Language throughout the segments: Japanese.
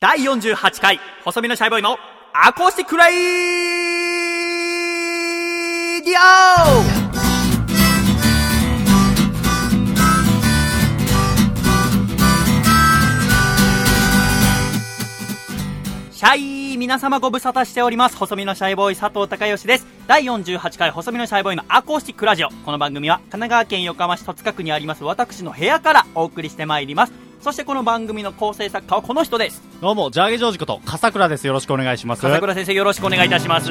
第48回、細身のシャイボーイのアコースティックライディオシャイ皆様ご無沙汰しております。細身のシャイボーイ佐藤孝義です。第48回細身のシャイボーイのアコースティックラジオ。この番組は神奈川県横浜市戸塚区にあります私の部屋からお送りしてまいります。そしてこの番組の構成作家はこの人です。どうも、ジャーゲジョージこと、笠倉です。よろしくお願いします。笠倉先生よろしくお願いいたします。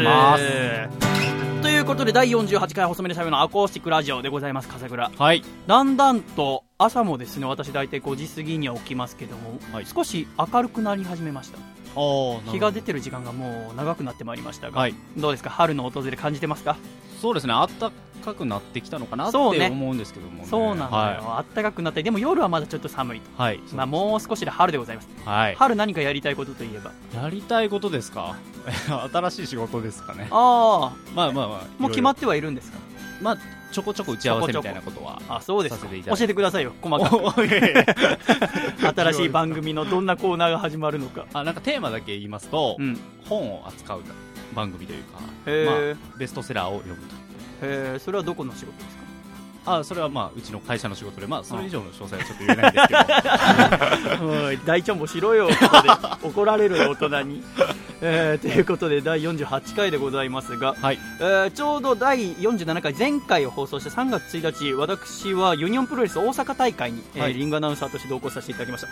ということで第48回細身のシャイボーイのアコースティックラジオでございます、笠倉。はい。だんだんと朝もですね、私大体5時過ぎには起きますけども、はい少し明るくなり始めました。日が出てる時間がもう長くなってまいりましたが、はい。どうですか？春の訪れ感じてますか？そうですね、暖かくなってきたのかなって思うんですけども、ね。そうなんだよ、はあったかくなったりでも夜はまだちょっと寒いと、い。はい。まあ、もう少しで春でございますはい。春何かやりたいことといえば？やりたいことですか？新しい仕事ですかね。ああまあまあまあ。っもう決まってはいるんですか？まあ、ちょこちょこ打ち合わせみたいなことは。あそうです教えてくださいよ細かく。新しい番組のどんなコーナーが始まるのか。あ、なんかテーマだけ言いますと、うん。本を扱う番組というか、まあ、ベストセラーを読むと。へえそれはどこの仕事ですか？あ、それはまあ、うちの会社の仕事で、まあ、それ以上の詳細はちょっと言えないんですけど。おい大ちゃんもしろよここで 怒られるよ大人に、えーということで第48回でございますが、はい。えーちょうど第47回前回を放送して3月1日私はユニオンプロレス大阪大会に、えーはいリングアナウンサーとして同行させていただきました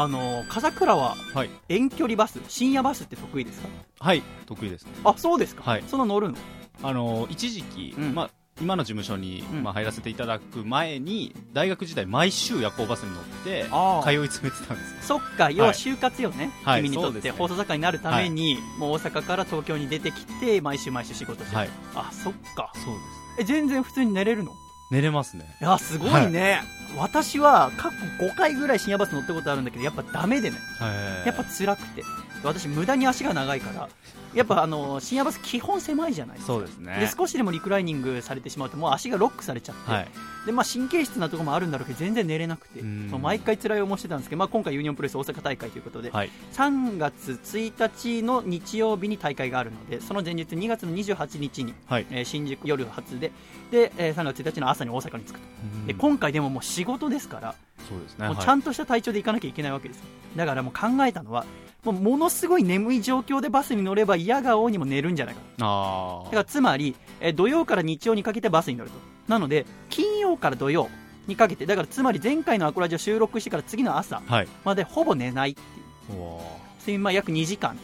あのー風倉ははい。遠距離バス深夜バスって得意ですか？はい。得意ですね。あそうですか、はいそんな乗るの？あの一時期、うんまあ、今の事務所に、うん。まあ、入らせていただく前に大学時代毎週夜行バスに乗ってあ通い詰めてたんですよ。そっか要は就活よね、はい。君にとそうですね。って放送作家になるために、もう大阪から東京に出てきて毎週毎週仕事してる、はい。あそっか。そうですえ全然普通に寝れるの？寝れますね。いやすごいね、私は過去5回ぐらい深夜バス乗ったことあるんだけどやっぱダメでね。やっぱ辛くて。私無駄に足が長いからやっぱあの深夜バス基本狭いじゃないですか。そうですね。で少しでもリクライニングされてしまうともう足がロックされちゃって、はい。でまあ、神経質なところもあるんだろうけど全然寝れなくて毎回辛い思いしてたんですけど、まあ、今回ユニオンプロレス大阪大会ということで、はい。3月1日の日曜日に大会があるのでその前日2月の28日に、はい。えー新宿夜初でで、えー3月1日の朝に大阪に着くと。で今回でももう仕事ですからそうですね。もうはい。ちゃんとした体調で行かなきゃいけないわけです。よだからもう考えたのはもうものすごい眠い状況でバスに乗れば嫌顔にも寝るんじゃないかあだからつまり、えー土曜から日曜にかけてバスに乗ると。なので金曜から土曜にかけてだからつまり前回のアコラジオ収録してから次の朝までほぼ寝ないっていう。うわ睡眠まあ約2時間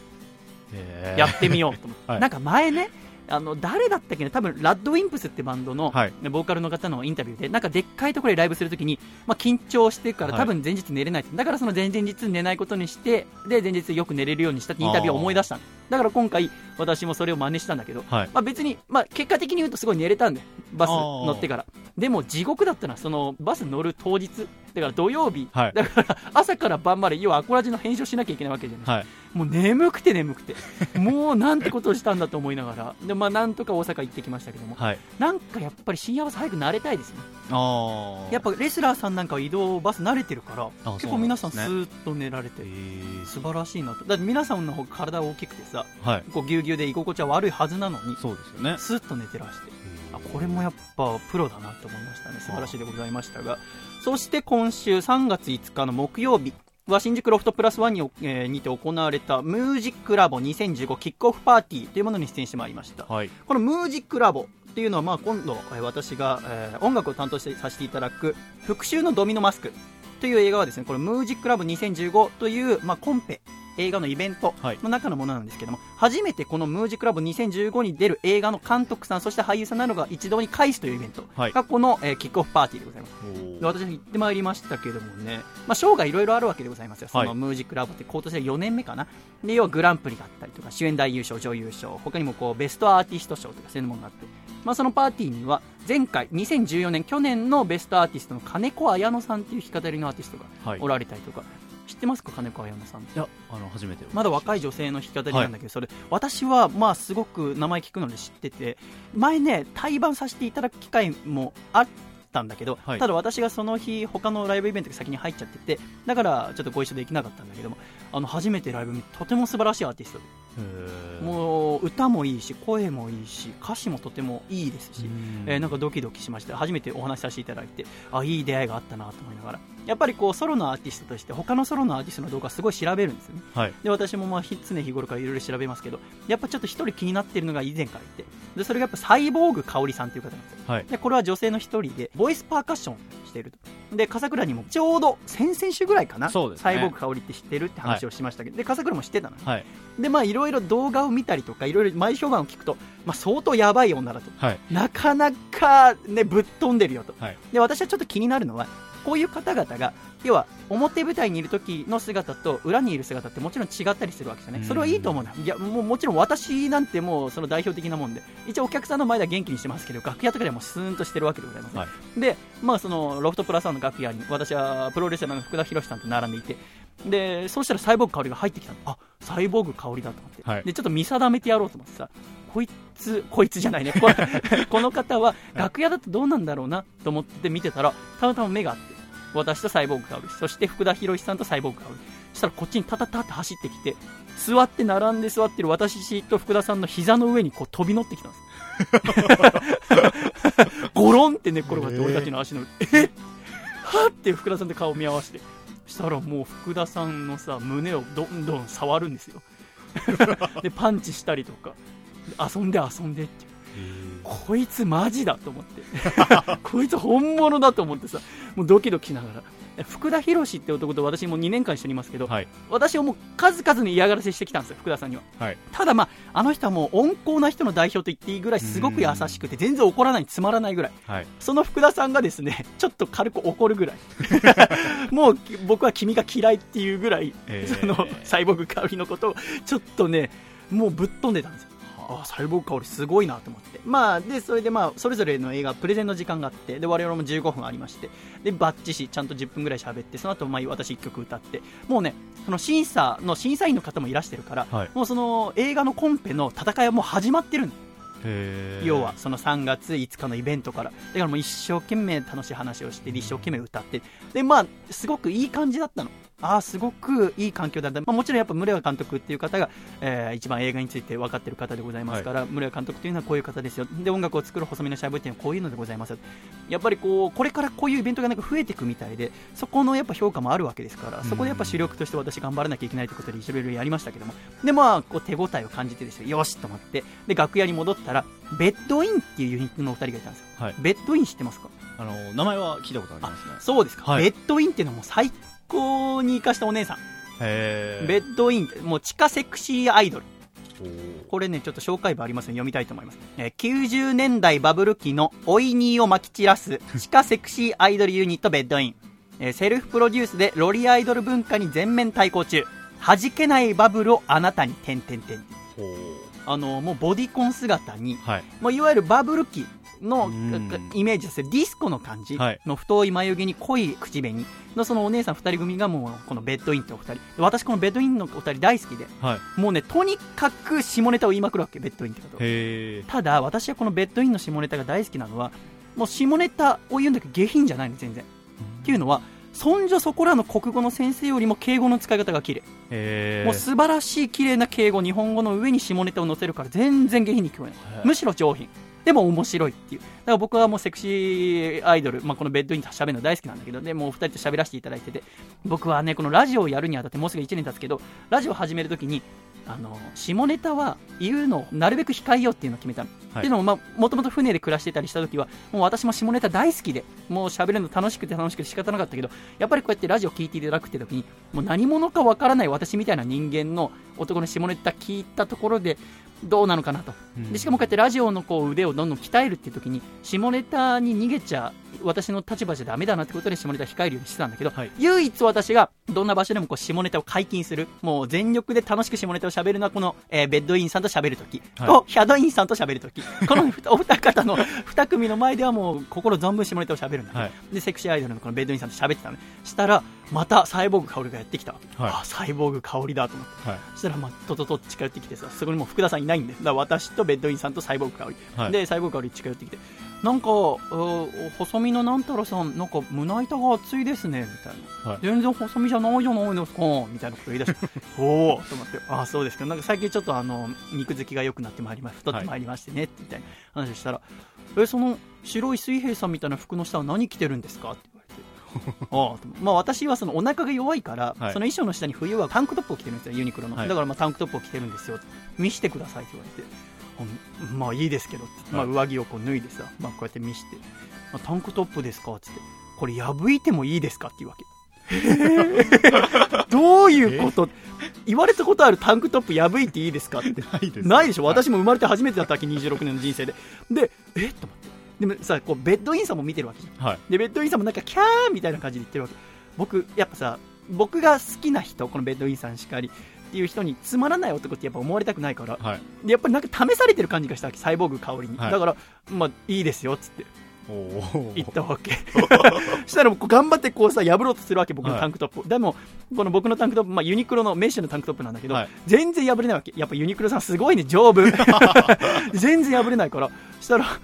やってみようと思って、はい。なんか前ねあの誰だったっけね多分ラッドウィンプスってバンドの、はい。ボーカルの方のインタビューでなんかでっかいところでライブするときに、まあ、緊張してるからはい。多分前日寝れない。とだからその前々日寝ないことにしてで前日よく寝れるようにしたってインタビューを思い出したの。だから今回私もそれを真似したんだけど、はい。まあ、別に、まあ、結果的に言うとすごい寝れたんでバス乗ってから。でも地獄だったのはそのバス乗る当日だから土曜日、はい。だから朝から晩まで要はアコラジの編集をしなきゃいけないわけじゃないはい。もう眠くて眠くて、もうなんてことをしたんだと思いながら、でまあ、なんとか大阪行ってきましたけども、はい。なんかやっぱり深夜バス早く慣れたいですね、やっぱレスラーさんなんかは移動バス慣れてるから、あ結構皆さんスーッと寝られて、えー。素晴らしいなと、だって皆さんの方が体大きくてさ、はい。こうぎゅうぎゅうで居心地は悪いはずなのに、そうですよね。スーッと寝てらして、あこれもやっぱプロだなと思いましたね、素晴らしいでございましたが、そして今週3月5日の木曜日は新宿ロフトプラスワンに,、えーにて行われたムージックラボ2015キックオフパーティーというものに出演してまいりました。はいこのムージックラボっていうのは、まあ、今度、えー私が、えー音楽を担当してさせていただく復讐のドミノマスクという映画はですね、これムージックラボ2015という、まあ、コンペ、映画のイベントはい。の中のものなんですけども、初めてこのムージックラボ2015に出る映画の監督さん、そして俳優さんなどが一堂に会すというイベントはい。がこの、えーキックオフパーティーでございます。で私は行ってまいりましたけどもね、まあ、賞がいろいろあるわけでございますよ、そはい。のムージックラボって今年で4年目かな、で要はグランプリがあったりとか、主演男優賞、女優賞、他にもこうベストアーティスト賞とかそういうものがあって、まあ、そのパーティーには、前回、2014年、去年のベストアーティストの金子綾乃さんっていう弾き語りのアーティストがはい。おられたりとか、知ってますか、金子綾乃さん。いやあの初めてまだ若い女性の弾き語りなんだけど、それ私はまあすごく名前聞くので知ってて前ね対バンさせていただく機会もあっったんだけど、はい。ただ私がその日他のライブイベントが先に入っちゃっててだからちょっとご一緒できなかったんだけどもあの初めてライブ見てとても素晴らしいアーティストもう歌もいいし声もいいし歌詞もとてもいいですし、うん。えーなんかドキドキしました初めてお話しさせていただいてあいい出会いがあったなと思いながらやっぱりこうソロのアーティストとして他のソロのアーティストの動画すごい調べるんですよね。はい。で私もまあひ常日頃からいろいろ調べますけどやっぱちょっと一人気になってるのが以前からいて。でそれがやっぱサイボーグ香織さんという方なんですよ。はい。でこれは女性の一人でボイスパーカッションしていると。で笠倉にもちょうど先々週ぐらいかなね。サイボーグ香織って知ってるって話をしましたけど、で笠倉も知ってたのね。はいでまあいろいろ動画を見たりとかいろいろ前評判を聞くと、まあ、相当やばい女だと。はい。なかなかねぶっ飛んでるよと。はい。で私はちょっと気になるのはこういう方々が要は表舞台にいる時の姿と裏にいる姿ってもちろん違ったりするわけですよねそれはいいと思うな。いやもうもちろん私なんてもうその代表的なもんで一応お客さんの前では元気にしてますけど楽屋とかではもうスーンとしてるわけでございますね、はでまあそのロフトプラスワンの楽屋に私はプロレスラーの福田博さんと並んでいてでそうしたらサイボーグ香りが入ってきたの。あサイボーグ香りだと思って、はい。でちょっと見定めてやろうと思ってさこいつこいつじゃないね。これ この方は楽屋だとどうなんだろうなと思って見てたらたまたま目があって私とサイボーグ香りそして福田博さんとサイボーグ香りそしたらこっちにタタタって走ってきて座って並んで座ってる私と福田さんの膝の上にこう飛び乗ってきたんです。ゴロンって寝っ転がって俺たちの足の上。えはって福田さんと顔見合わせてしたらもう福田さんのさ胸をどんどん触るんですよ。でパンチしたりとか。で遊んで遊んでってこいつマジだと思って。こいつ本物だと思ってさもうドキドキしながら 福田博って男と私も2年間一緒にいますけど、はい。私はもう数々の嫌がらせしてきたんですよ福田さんには。はい。ただまああの人はもう温厚な人の代表と言っていいぐらいすごく優しくて全然怒らないつまらないぐらい。はい。その福田さんがですねちょっと軽く怒るぐらい。もう僕は君が嫌いっていうぐらい、えーそのサイボーグ香りのことをちょっとねもうぶっ飛んでたんですよあサイボーグ香りすごいなと思って。まあでそれでまあそれぞれの映画プレゼンの時間があってで我々も15分ありましてでバッチしちゃんと10分ぐらい喋ってその後まあ私1曲歌って。もうねその審査の審査員の方もいらしてるから、はい。もうその映画のコンペの戦いはもう始まってるん要はその3月5日のイベントから。だからもう一生懸命楽しい話をして一生懸命歌って。でまあすごくいい感じだったのああすごくいい環境だった、まあ、もちろんやっぱ村屋監督っていう方が、えー一番映画について分かってる方でございますから、村屋監督というのはこういう方ですよ。で音楽を作る細身のシャイボーイっていうのはこういうのでございます。よやっぱりこうこれからこういうイベントがなんか増えていくみたいでそこのやっぱ評価もあるわけですからそこでやっぱ主力として私頑張らなきゃいけないということでいろいろやりましたけども。でまあこう手応えを感じてですよ。よしと思って。で楽屋に戻ったらベッドインっていうユニットのお二人がいたんですよ。はい。ベッドイン知ってますか？あの名前は聞いたことありますね。そうですか、はい。ベッドインっていうのはもう最高に生かしたお姉さん、ベッドインもう地下セクシーアイドル。これねちょっと紹介文ありますので読みたいと思います、えー90年代バブル期のおいにーをまき散らす地下セクシーアイドルユニットベッドイン、えーセルフプロデュースでロリアイドル文化に全面対抗中。弾けないバブルをあなたに点々点ほう。あのもうボディコン姿にはい。もういわゆるバブル期のうん。イメージですよディスコの感じ。はい。の太い眉毛に濃い口紅。のそのお姉さん2人組がもうこのベッドインってお二人。で私このベッドインのお二人大好きで。はい。もうねとにかく下ネタを言いまくるわけベッドインってこと。ただ私はこのベッドインの下ネタが大好きなのはもう下ネタを言うんだけど下品じゃないの全然。っていうのはそんじょそこらの国語の先生よりも敬語の使い方が綺麗。もう素晴らしい綺麗な敬語日本語の上に下ネタを載せるから全然下品に聞こえない。むしろ上品でも面白いっていう。だから僕はもうセクシーアイドル、まあ、このベッドインと喋るの大好きなんだけどでもうお二人と喋らせていただいてて僕はねこのラジオをやるにあたってもうすぐ1年経つけどラジオを始めるときにあの下ネタは言うのをなるべく控えようっていうのを決めたの、はい。っていうのも、まあ、もともと船で暮らしてたりした時はもう私も下ネタ大好きでもう喋るの楽しくて楽しくて仕方なかったけどやっぱりこうやってラジオ聞いていただくって時にもう何者かわからない私みたいな人間の男の下ネタ聞いたところでどうなのかなと。うん。でしかもこうやってラジオのこう腕をどんどん鍛えるっていう時に下ネタに逃げちゃ私の立場じゃダメだなってことで下ネタ控えるようにしてたんだけど、はい。唯一私がどんな場所でもこう下ネタを解禁するもう全力で楽しく下ネタを喋るのはこの、えーベッドインさんと喋る時はい。とヒャドインさんと喋る時。このお二方の二組の前ではもう心存分下ネタを喋るんだはい。でセクシーアイドルのこのベッドインさんと喋ってたの。ねしたらまたサイボーグ香りがやってきた。わけ、はい。あサイボーグ香りだと思って。はい。そしたら、まあ、ととと近寄ってきてさ、そこにもう福田さんいないんで、だ私とベッドインさんとサイボーグ香り、はい。で、サイボーグ香り近寄ってきて、なんか、う細身のなんたらさん、なんか胸板が厚いですね、みたいな。はい全然細身じゃないじゃないですか、みたいなこと言い出して、おおと思って、ああ、そうですか。なんか最近ちょっとあの、肉付きが良くなってまいりま太ってまいりましてね、みたいな話をしたら、え、その、白い水平さんみたいな服の下は何着てるんですかって言われて。あまあ私はそのお腹が弱いから、はいその衣装の下に冬はタンクトップを着てるんですよ、ユニクロの。はいだからまあタンクトップを着てるんですよ。見してくださいって言われて。うんまあいいですけどまあ、上着をこう脱いでさ、まあ、こうやって見して、まあ、タンクトップですか？っつって。これ破いてもいいですか？っていうわけ。どういうこと？言われたことあるタンクトップ破いていいですか？って。ないですないでしょ、はい。私も生まれて初めてだったわけ26年の人生で。でえ？っと思って。でもさこうベッドインさんも見てるわけじゃん。はい。でベッドインさんもなんかキャーみたいな感じで言ってるわけ。僕やっぱさ僕が好きな人このベッドインさんしかりっていう人につまらない男ってやっぱ思われたくないから。はい。でやっぱりなんか試されてる感じがしたわけサイボーグ香りに、はい。だからまあいいですよっつって。言ったわけ。したら頑張ってこうさ破ろうとするわけ僕のはい。タンクトップ。を、でもこの僕のタンクトップ、まあ、ユニクロのメッシュのタンクトップなんだけど、はい。全然破れないわけ。やっぱユニクロさんすごいね丈夫。全然破れないから。したら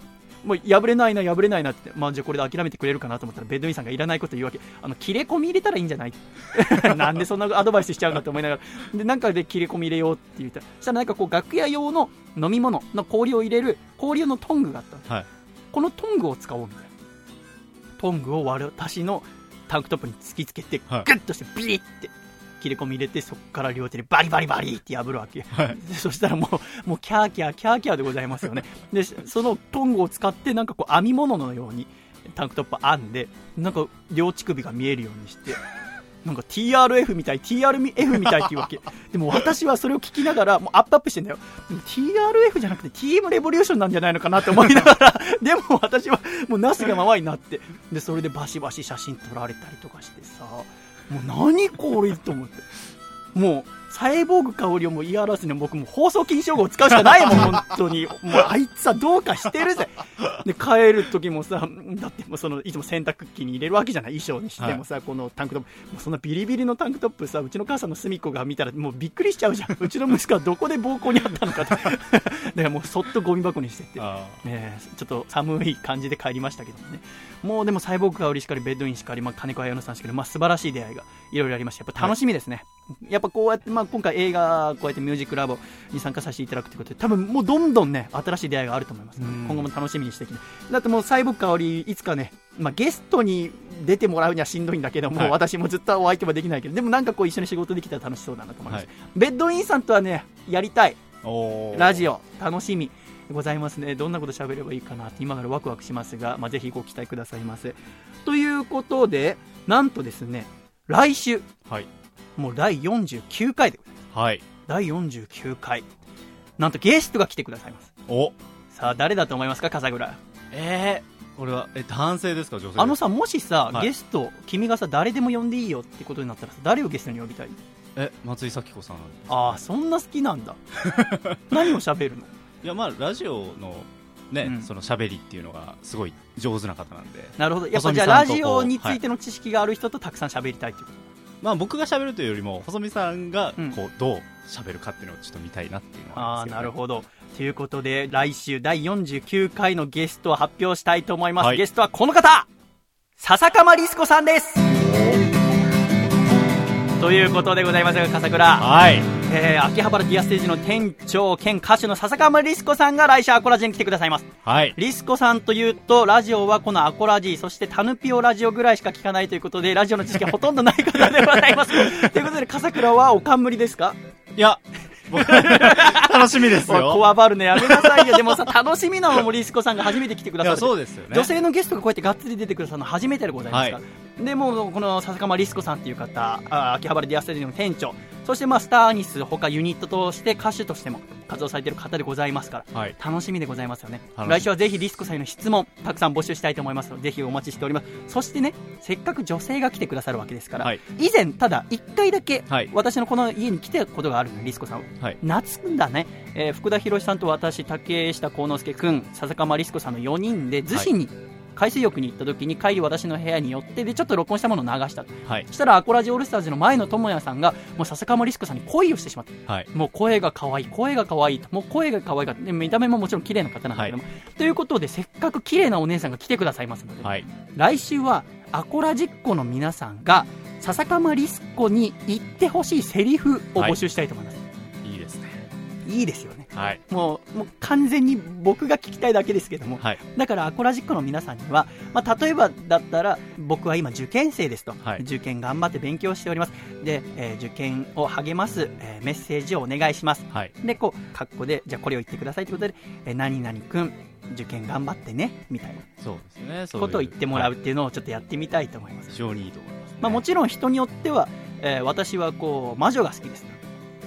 もう破れないな破れないなって、まあ、じゃあこれで諦めてくれるかなと思ったらベッドインさんがいらないこと言うわけ。あの切れ込み入れたらいいんじゃない なんでそんなアドバイスしちゃうんだと思いながら。でなんかで切れ込み入れようって言ったらそしたらなんかこう楽屋用の飲み物の氷を入れる氷用のトングがあったの。はい。このトングを使おうみたいなトングを私のタンクトップに突きつけてグはい。ッとしてビリって切れ込み入れてそこから両手でバリバリバリって破るわけ、はい。でそしたらもうもうキャーキャーキャーキャーでございますよね。でそのトングを使ってなんかこう編み物のようにタンクトップ編んでなんか両乳首が見えるようにして なんか TRF みたい TRF みたいっていうわけ。でも私はそれを聞きながらもうアップアップしてんだよ。でも TRF じゃなくて TM レボリューションなんじゃないのかなって思いながら でも私はもうなすがままになってでそれでバシバシ写真撮られたりとかしてさもう何これと思って。もうサイボーグ香りをもう言い表すには僕もう放送禁止用語を使うしかないもん本当に。もうあいつはどうかしてるぜ。で帰る時もさだってもうそのいつも洗濯機に入れるわけじゃない衣装にしてもさ、このタンクトップ。もうそんなビリビリのタンクトップさうちの母さんの隅っこが見たらもうびっくりしちゃうじゃん。うちの息子はどこで暴行にあったのかって だからもうそっとゴミ箱にしてって。あねえちょっと寒い感じで帰りましたけどもね、もうでもサイボーグ香りしかり、ベッドインしかり、まあ、金子彩乃さんしかり、まあ、素晴らしい出会いがいろいろありまして、やっぱ楽しみですね、やっぱこうやって、まあ、今回、映画、こうやってミュージックラボに参加させていただくということで、多分もうどんどんね、新しい出会いがあると思います。ので、うん。今後も楽しみにしてきて、だってもうサイボ香り、いつかね、まあ、ゲストに出てもらうにはしんどいんだけども、はい。私もずっとお相手はできないけど、でもなんかこう、一緒に仕事できたら楽しそうだなと思います。はい。ベッドインさんとはね、やりたい。おラジオ。楽しみでございますね。どんなこと喋ればいいかなって今からワクワクしますが、まあ、ぜひご期待くださいませ。ということでなんとですね来週。はいもう第49回でございます。はい。第49回。なんとゲストが来てくださいます。お。さあ誰だと思いますか笠倉。えー、これはえ男性ですか女性あのさもしさ、はい。ゲスト君がさ誰でも呼んでいいよってことになったらさ誰をゲストに呼びたい？え松井咲子さんああそんな好きなんだ。何を喋るの？いやまあラジオのね、うん。その喋りっていうのがすごい上手な方なんで。なるほど。やっぱじゃあラジオについての知識がある人とたくさん喋りたいっていうこと？まあ僕が喋るというよりも細見さんがうん。こうどう喋るかっていうのをちょっと見たいなっていうのはああなるほど。ということで来週第49回のゲストを発表したいと思います、はい。ゲストはこの方笹かまリスコさんですということでございますが笠倉、はい。えー、秋葉原ディアステージの店長兼歌手の笹かまリスコさんが来週アコラジに来てくださいます。はい。リスコさんというとラジオはこのアコラジそしてタヌピオラジオぐらいしか聞かないということでラジオの知識はほとんどない方でございます。ということで笠倉はお冠ですか？いや僕 楽しみですよ。こわばるねやめなさいよ。でもさ楽しみなのもリスコさんが初めて来てくだいやさるそうですよね。女性のゲストがこうやってがっつり出てくださるの初めてでございますか？ら、でもうこの笹釜リスコさんっていう方あ秋葉原ディアステージの店長そしてまあスターアニス他ユニットとして歌手としても活動されている方でございますからはい。楽しみでございますよね。来週はぜひリスコさんへの質問たくさん募集したいと思いますのでぜひお待ちしております。そしてねせっかく女性が来てくださるわけですから、はい。以前ただ1回だけはい。私のこの家に来たことがあるのリスコさんは。はい。夏だね、えー福田博さんと私竹下幸之助君笹釜リスコさんの4人で逗子に海水浴に行った時に帰り私の部屋に寄ってでちょっと録音したものを流したと。はい。そしたらアコラジオールスターズの前の智也さんがもう笹川リスコさんに恋をしてしまった。はい。もう声が可愛い声が可愛いと。もう声が可愛かった。で見た目ももちろん綺麗な方なんだけども、ということでせっかく綺麗なお姉さんが来てくださいますので、はい。来週はアコラジッコの皆さんが笹川リスコに言ってほしいセリフを募集したいと思います、いいですね。い、いですよねはい。もうもう完全に僕が聞きたいだけですけども、はい。だからアコラジックの皆さんには、まあ、例えばだったら僕は今受験生ですと、はい。受験頑張って勉強しております。で、えー受験を励ます、えーメッセージをお願いします。はい。でこう括弧でじゃあこれを言ってくださいということで、えー何々くん受験頑張ってねみたいな。そうですねそういう。ことを言ってもらうはっていうのをちょっとやってみたいと思います、い非常にいいと思いますね。まあ、もちろん人によっては、えー私はこう魔女が好きです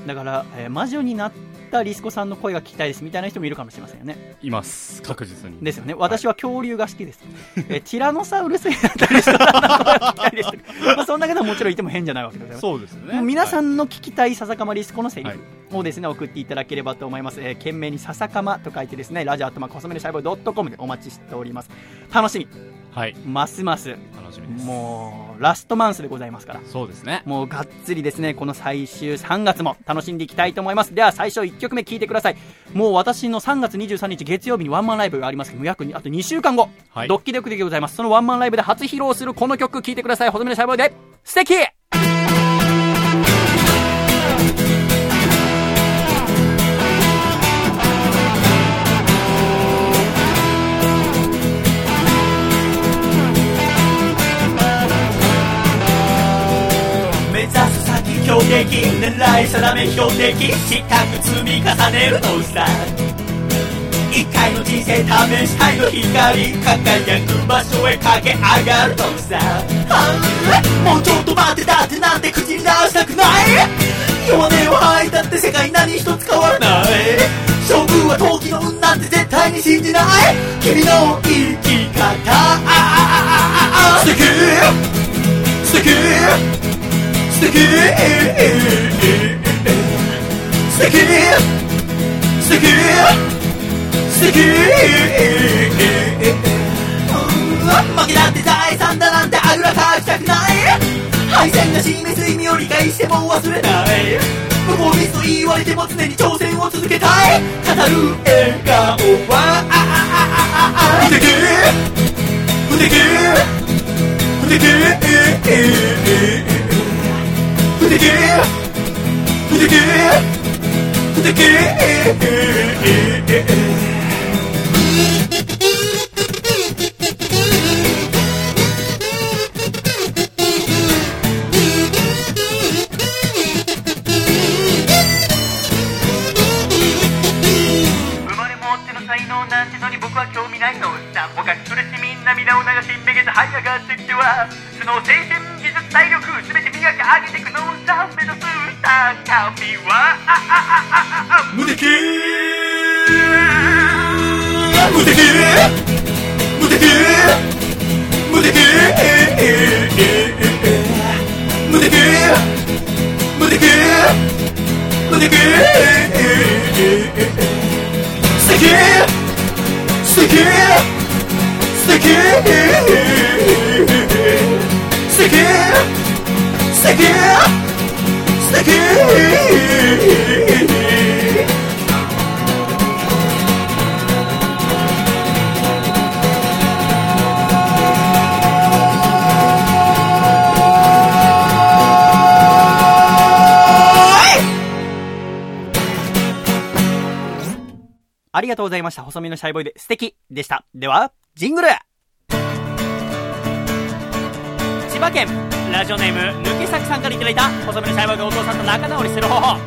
だから、えー魔女になったリスコさんの声が聞きたいですみたいな人もいるかもしれませんよね。います。確実に。ですよね。私は恐竜が好きです、えーティラノサウルスになったリスコさんの声が聞きたいです。まあ、そんな方ももちろんいても変じゃないわけでございます。そうですよね。皆さんんの聞きたい笹かまリスコのセリはい。フをですね、送っていただければと思います。えー、懸命に笹かまと書いてですね、ラジオアットマーク細めのシャイボーイドットコムでお待ちしております。楽しみ。はいますます、楽しみですもう、ラストマンスでございますから。そうですねもうがっつりですね、この最終3月も楽しんでいきたいと思います。では最初1曲目聴いてください。もう私の3月23日月曜日にワンマンライブがありますけども、約にあと2週間後、はいドッキドキでございます。そのワンマンライブで初披露するこの曲聴いてください。細めのシャイボーイで、素敵先強敵狙い定め標的したく積み重ねるのさ一回の人生試したいの光輝く場所へ駆け上がるのさもうちょっと待ってだってなんて口に出したくない弱音を吐いたって世界何一つ変わらない勝負は陶器の運なんて絶対に信じない君の生き方素敵素敵素敵素敵素敵素敵負けだって財産だなんてあぐらかきたくない敗戦が示す意味を理解しても忘れない無効ミスと言われても常に挑戦を続けたい語る笑顔は不敵不敵不敵僕は興味ないの。さ他苦しみ涙を流しめげて這い上がってきては。その精神技術体力全て磨き上げていくのさ目指す高みはあああああ無敵無敵無敵無敵無敵無敵無敵素敵素敵素敵素敵素敵素敵ありがとうございました。細身のシャイボーイで素敵でした。では、ジングル千葉県、ラジオネーム、抜け咲さんからいただいた、細身のシャイボーイがお父さんと仲直りする方法。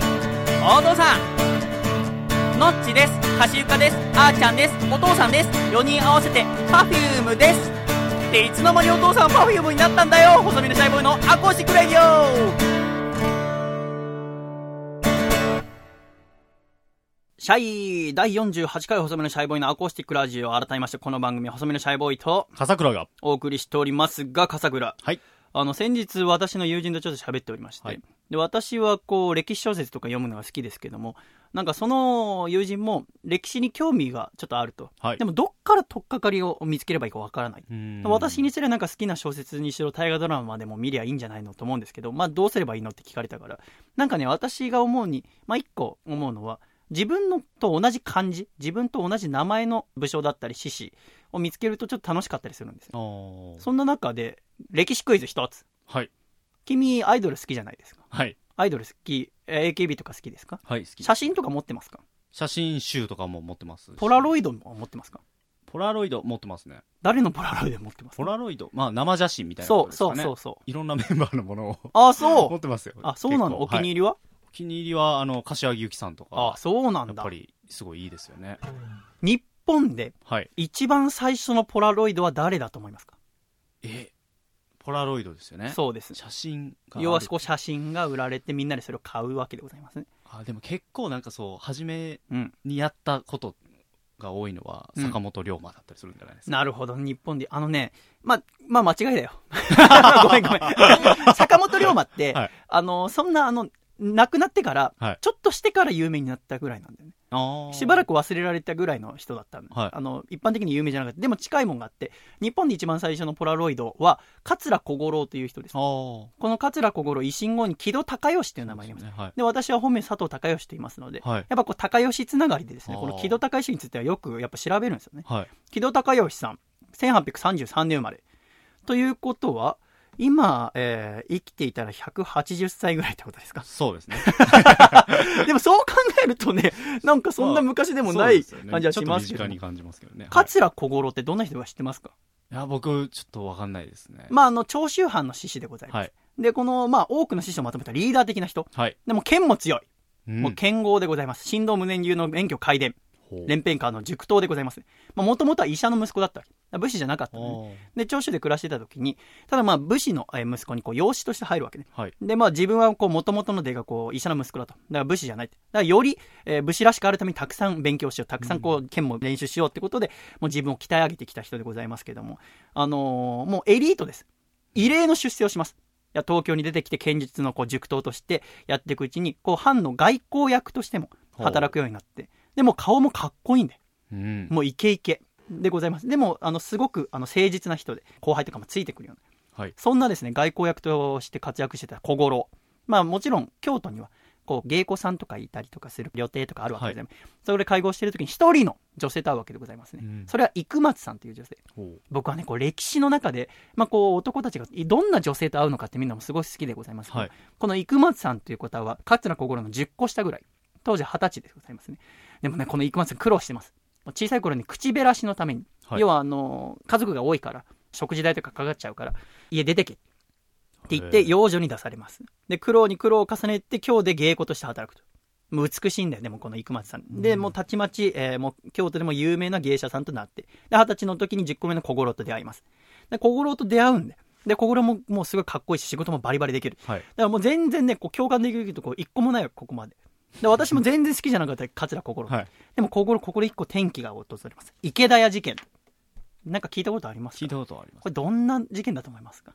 お父さん、ノッチです。かしゆかです。あーちゃんです。お父さんです。4人合わせて、パフュームです。っていつの間にお父さんパフュームになったんだよ細身のシャイボーイのアコースティックレディオシャイ第48回細身のシャイボーイのアコースティックラジオ。改めましてこの番組は細身のシャイボーイと笠倉が。お送りしておりますが笠倉はいあの先日私の友人とちょっと喋っておりまして、はい。で私はこう歴史小説とか読むのが好きですけどもなんかその友人も歴史に興味がちょっとあると。はい。でもどっから取っかかりを見つければいいかわからない。うん。私にすればなんか好きな小説にしろ大河ドラマでも見りゃいいんじゃないのと思うんですけど、まあどうすればいいのって聞かれたから、なんかね、私が思うに、まあ一個思うのは、自分のと同じ漢字、自分と同じ名前の武将だったり志士を見つけるとちょっと楽しかったりするんですよ。そんな中で、歴史クイズ一つ。はい。君、アイドル好きじゃないですか？はい。アイドル好き、えー AKB とか好きですか？はい、好き。写真とか持ってますか？写真集とかも持ってますし。ポラロイドも持ってますか？ポラロイド持ってますね。誰のポラロイド持ってます？ポラロイド？まあ生写真みたいなそう。そうそうそう。いろんなメンバーのものをあ、そう。持ってますよ。あ、そうなの？お気に入りは、はいお気に入りは、あの、柏木由紀さんとか。あ、そうなんだやっぱ。り、すごいいいですよね。日本ではい。一番最初のポラロイドは誰だと思いますか？え、ポラロイドですよね。そうです。写真が。要はこう写真が売られてみんなでそれを買うわけでございますね。あ、でも結構なんかそう、初めうん。にやったことが多いのは、うん坂本龍馬だったりするんじゃないですか。なるほど。日本で、あのね、ま、まあ間違いだよ。ごめんごめん。坂本龍馬って、はいあの、そんなあの、亡くなってから、はいちょっとしてから有名になったぐらいなんだよね。あしばらく。く忘れられたぐらいの人だったの、はいあの一般的に有名じゃなかったでも近いもんがあって日本で一番最初のポラロイドは桂小五郎という人です。この桂小五郎維新後に木戸孝義という名前がいますね。はい。で私は本名佐藤孝義と言いますので、はい。やっぱこう高義つながりでですねこの木戸孝義についてはよくやっぱ調べるんですよねはい。木戸孝義さん1833年生まれということは今、えー生きていたら180歳ぐらいってことですか？そうですね。でもそう考えるとねなんかそんな昔でもない感じはしますけどちょっと身近に感じますけどね。はい桂小五郎ってどんな人が知ってますか？いや、僕、ちょっとわかんないですね。まあ、あの、長州藩の志士でございます。はい。で、この、まあ、多くの志士をまとめたリーダー的な人。はい。でも、剣も強い。うんもう剣豪でございます。神道無念流の免許改伝。連編家の塾頭でございます。まあ、もともとは医者の息子だったわけ。武士じゃなかったのね、で、長州で暮らしてた時に、ただまあ、武士のえー息子にこう、養子として入るわけね。はい。で、まあ、自分はこう、元々の出がこう、医者の息子だと。だから武士じゃないって。だからより、えー武士らしくあるためにたくさん勉強しよう。たくさんこう、剣も練習しようってことで、もう自分を鍛え上げてきた人でございますけども、あのーもうエリートです。異例の出世をします。いや東京に出てきて剣術のこう塾頭としてやっていくうちに、こう、藩の外交役としても働くようになって、でも顔もかっこいいんだよ。うん。もうイケイケでございます。でも、あの、すごく、あの、誠実な人で、後輩とかもついてくるような。はい。そんなですね、外交役として活躍してた小五郎。まあもちろん、京都には、こう、芸妓さんとかいたりとかする予定とかあるわけでございます。それで会合してる時に一人の女性と会うわけでございますね。うんそれは生松さんという女性。僕はね、こう、歴史の中で、まあこう、男たちがどんな女性と会うのかってみんなもすごい好きでございますはい。この生松さんという方は、桂小五郎の10個下ぐらい。当時20歳でございますね。でもね、この生松さん苦労してます。小さい頃に口減らしのために、はい要はあの、家族が多いから、食事代とかかかっちゃうから、家出てけ。って言って、養女に出されます。で、苦労に苦労を重ねて、今日で芸妓として働くと。もう美しいんだよね、もうこの生松さん。で、もうたちまち、えーもう京都でも有名な芸者さんとなって、で、二十歳の時に10個目の小五郎と出会います。で、小五郎と出会うんで。で、小五郎ももうすごいかっこいいし、仕事もバリバリできる。はい。だからもう全然ね、こう共感できるとこ一個もないよ、ここまで。で、私も全然好きじゃなかった、桂心。はい。でも、ここここで一個転機が訪れます。池田屋事件。なんか聞いたことありますか？聞いたことあります。これどんな事件だと思いますか？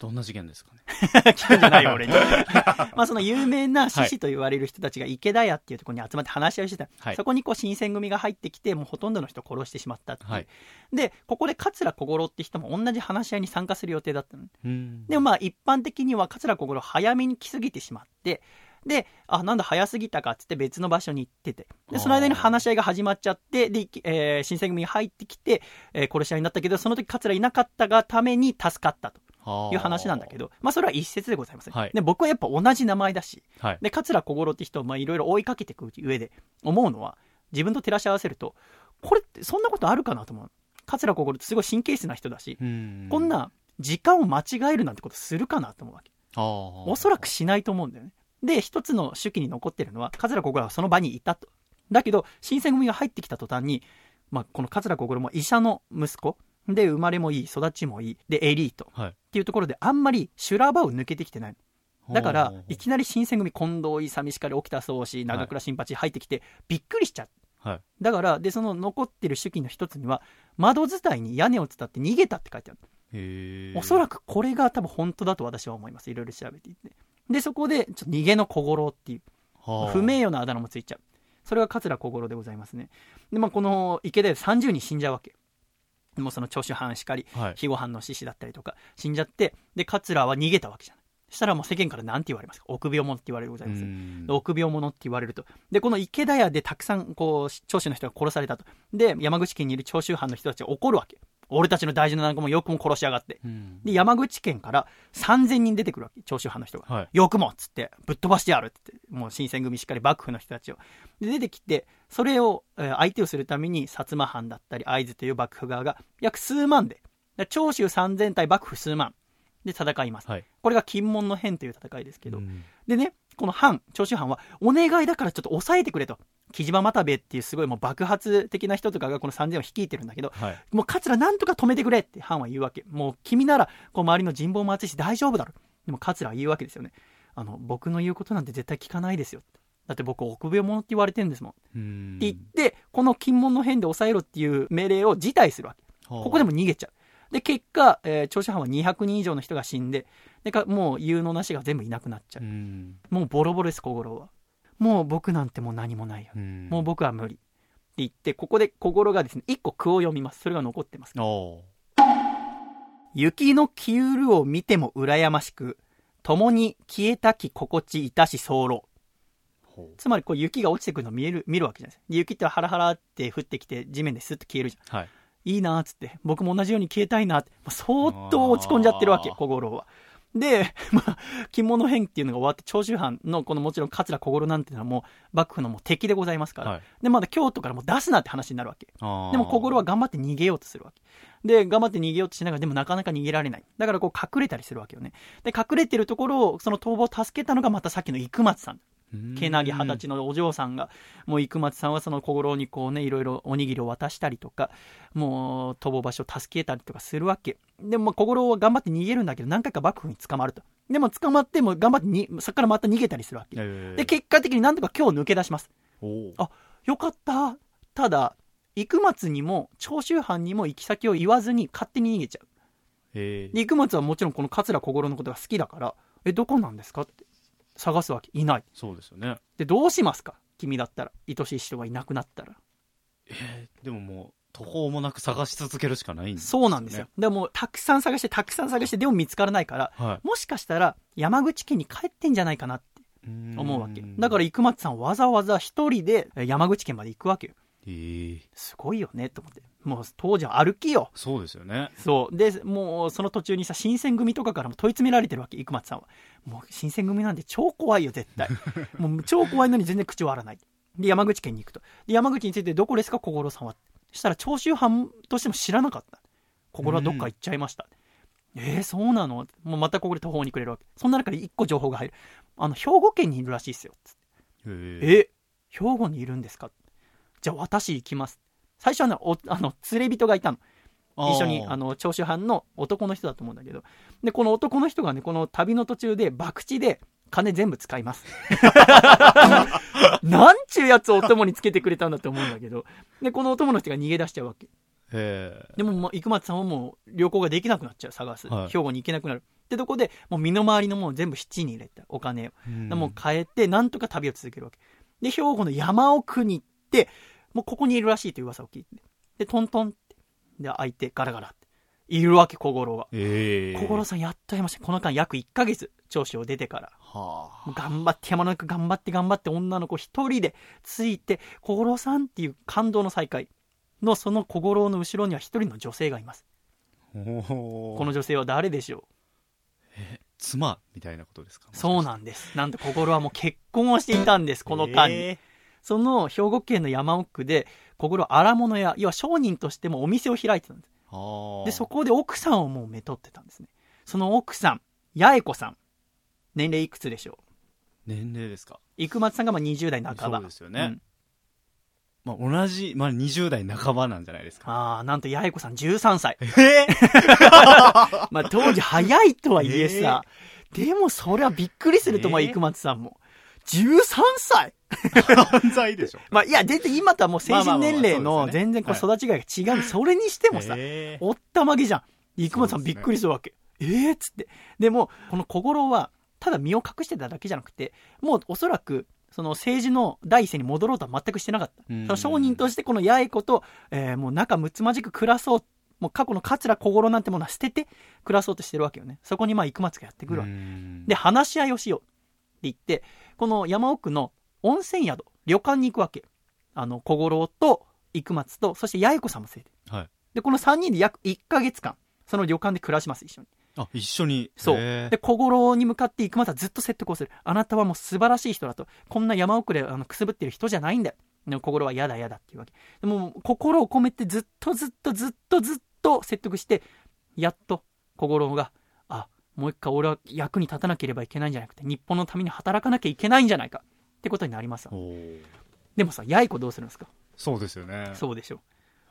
どんな事件ですかね？聞くんじゃないよ、俺に。まあ、その有名な志士と言われる人たちが池田屋っていうところに集まって話し合いしてた。はいそこにこう新選組が入ってきて、もうほとんどの人を殺してしまったっていうはい。で、ここで桂小五郎って人も同じ話し合いに参加する予定だったの。うん。でもまあ一般的には桂小五郎早めに来すぎてしまって、で、あ、なんだ早すぎたかっつって別の場所に行ってて、で、その間に話し合いが始まっちゃって、で、えー新選組が入ってきて、えー殺し合いになったけど、その時桂いなかったがために助かったという話なんだけど。ど、まあそれは一説でございます。はいで、僕はやっぱ同じ名前だし、はい。で、桂小五郎って人をまあいろいろ追いかけていく上で思うのは、自分と照らし合わせると、これってそんなことあるかなと思う。桂小五郎ってすごい神経質な人だし、うんこん、な時間を間違えるなんてことするかなと思うわけ。おおそらくしないと思うんだよね。で、一つの手記に残ってるのは、桂小五郎はその場にいたと。だけど、新選組が入ってきた途端に、まあ、この桂小五郎も医者の息子、で、生まれもいい、育ちもいい、で、エリートはい。っていうところで、あんまり修羅場を抜けてきてない。だからいきなり新選組、近藤勇しかり、沖田総司、長倉新八入ってきて、びっくりしちゃう。はい。だから、で、その残ってる手記の一つには、窓伝いに屋根を伝って逃げたって書いてある。おそらく。くこれが多分本当だと私は思います。いろいろ調べていって。で、そこで、ちょっと逃げの小五郎っていう、不名誉なあだ名もついちゃう。そそれが桂小五郎でございますね。で、まあ、この池で30人死んじゃうわけ。もうその長州藩しかり、はい肥後藩の志士だったりとか死んじゃって、で、桂は逃げたわけじゃない。そしたらもう世間から何て言われますか？臆病者って言われるございます。うん臆病者って言われると。で、この池田屋でたくさん、こう、長州の人が殺されたと。で、山口県にいる長州藩の人たちが怒るわけ。俺たちの大事な仲間もよくも殺しやがって。うんで、山口県から3000人出てくるわけ。長州藩の人が。はいよくもっつって、ぶっ飛ばしてやるって言って、もう新選組しっかり幕府の人たちを。で、出てきて、それを、えー相手をするために、薩摩藩だったり、会津という幕府側が、約数万で、で長州3000対幕府数万で戦います。はいこれが金門の変という戦いですけど、うんでね、この藩、長州藩は、お願いだからちょっと抑えてくれと。木島又兵衛っていうすごいもう爆発的な人とかがこの3000を率いてるんだけど、はいもう桂なんとか止めてくれって藩は言うわけ。もう君なら、こう周りの人望も厚いし大丈夫だろ。でも桂は言うわけですよね。あの、僕の言うことなんて絶対聞かないですよ。だって僕臆病者って言われてるんですもん。ってうん言って、この金門の変で抑えろっていう命令を辞退するわけ。ここでも逃げちゃう。で、結果、えー長州藩は200人以上の人が死んで、でかもう有能なしが全部いなくなっちゃうう。んもうボロボロです、小五郎は。もう僕なんてもう何もないよ。うんもう僕は無理。って言って、ここで小五郎がですね、一個句を読みます。それが残ってます。お雪の消ゆるを見ても羨ましく、共に消えたき心地いたし候。ほつまり、こう雪が落ちてくるのを見える、見るわけじゃないですか。で雪ってハラハラって降ってきて、地面でスッと消えるじゃん。はいいいなーっつって、僕も同じように消えたいなって、まあ相当落ち込んじゃってるわけ、小五郎は。で、まあ、着物編っていうのが終わって、長州藩のこのもちろん桂小五郎なんていうのはもう幕府のもう敵でございますから、はいで、まだ京都からもう出すなって話になるわけ。でも小五郎は頑張って逃げようとするわけ。で、頑張って逃げようとしながら、でもなかなか逃げられない。だからこう隠れたりするわけよね。で、隠れてるところを、その逃亡を助けたのがまたさっきの生松さん。うんけなぎ二十歳のお嬢さんが、もう生松さんはその小五郎にこうね、いろいろおにぎりを渡したりとか、もう逃亡場所を助けたりとかするわけ。でもまあ小五郎は頑張って逃げるんだけど、何回か幕府に捕まると。でも捕まっても頑張ってに、そこからまた逃げたりするわけ。えーで、結果的になんとか今日抜け出します。あよかった。ただ、生松にも長州藩にも行き先を言わずに勝手に逃げちゃう。えーで生松はもちろんこの桂小五郎のことが好きだから、え、どこなんですかって探すわけ。いない。そうですよねで、どうしますか？君だったら。愛しい人がいなくなったら。えーでももう途方もなく探し続けるしかないんですそうなんですよ。でも、たくさん探して、たくさん探して、でも見つからないから、はもしかしたら山口県に帰ってんじゃないかなってい思うわけ。だから、生松さんわざわざ一人でえ山口県まで行くわけよ。えーすごいよね、と思って。もう、当時は歩きよ。そうですよねそう。で、もう、その途中にさ、新選組とかからも問い詰められてるわけ、生松さんは。もう、新選組なんて超怖いよ、絶対。もう、超怖いのに全然口を割らない。で、山口県に行くと。で、山口についてどこですか、小五郎さんは。そしたら、長州藩としても知らなかった。小五郎はどっか行っちゃいました。えー、そうなの？もうまたここで途方に暮れるわけ。そんな中で一個情報が入る。あの、兵庫県にいるらしいですよ。つってえーえ、兵庫にいるんですか？じゃあ私行きます。最初はね、おあの、連れ人がいたの。一緒に、あの、長州藩の男の人だと思うんだけど。で、この男の人がね、この旅の途中で、博打で、金全部使います。なんちゅうやつをお供につけてくれたんだと思うんだけど。で、このお供の人が逃げ出しちゃうわけ。えでも、まあ、生松さんはもう、旅行ができなくなっちゃう、探す。はい兵庫に行けなくなる。ってとこで、もう身の回りのもの全部七に入れた、お金を。ーもう変えて、なんとか旅を続けるわけ。で、兵庫の山奥に行って、もうここにいるらしいという噂を聞いて。で、トントン。で、開いて、ガラガラって。いるわけ、小五郎が。えー小五郎さんやっと会いました。この間約1ヶ月、長州を出てから。はもう頑張って、山の中頑張って頑張って、女の子一人でついて、小五郎さんっていう感動の再会の、その小五郎の後ろには一人の女性がいます。あここの女性は誰でしょ妻？みたいなことですか？うそうなんです。なんと小五郎はもう結婚をしていたんです、この間に。えその兵庫県の山奥で、小五郎荒物屋、要は商人としてもお店を開いてたんです。で、そこで奥さんをもうめとってたんですね。その奥さん、八重子さん。年齢いくつでしょう年齢ですか生松さんがまあ20代半ば。そうですよねんまあ同じ、まあ20代半ばなんじゃないですかああ、なんと八重子さん13歳。えーまあ当時早いとはいえさ、でもそれはびっくりすると思う、生松さんも。13歳犯罪でしょ まあいや、全然今とはもう成人年齢の全然こう育ちが違う。それにしてもさ、えーおったまげじゃん。生松さんびっくりするわけ。ええー、っつって。でも、この小五郎は、ただ身を隠してただけじゃなくて、もうおそらく、その政治の第一線に戻ろうとは全くしてなかった。うんその商人としてこの八重子と、えーもう仲睦まじく暮らそう。もう過去の桂小五郎なんてものは捨てて暮らそうとしてるわけよね。そこにまあ生松がやってくるわけ。うんで、話し合いをしようって言って、この山奥の温泉宿、旅館に行くわけ。あの、小五郎と生松と、そして八重子さんも連れて。はい。で、この3人で約1ヶ月間、その旅館で暮らします、一緒に。あ、一緒に。そう。で、小五郎に向かって生松はずっと説得をする。あなたはもう素晴らしい人だと。こんな山奥であのくすぶってる人じゃないんだよ。でも小五郎は嫌だ嫌だっていうわけ。でも、心を込めてずっとずっとずっとずっと説得して、やっと小五郎が、あ、もう一回俺は役に立たなければいけないんじゃなくて、日本のために働かなきゃいけないんじゃないか。ってことになりますでもさ、八重子どうするんですか？そうですよね。そうでしょ。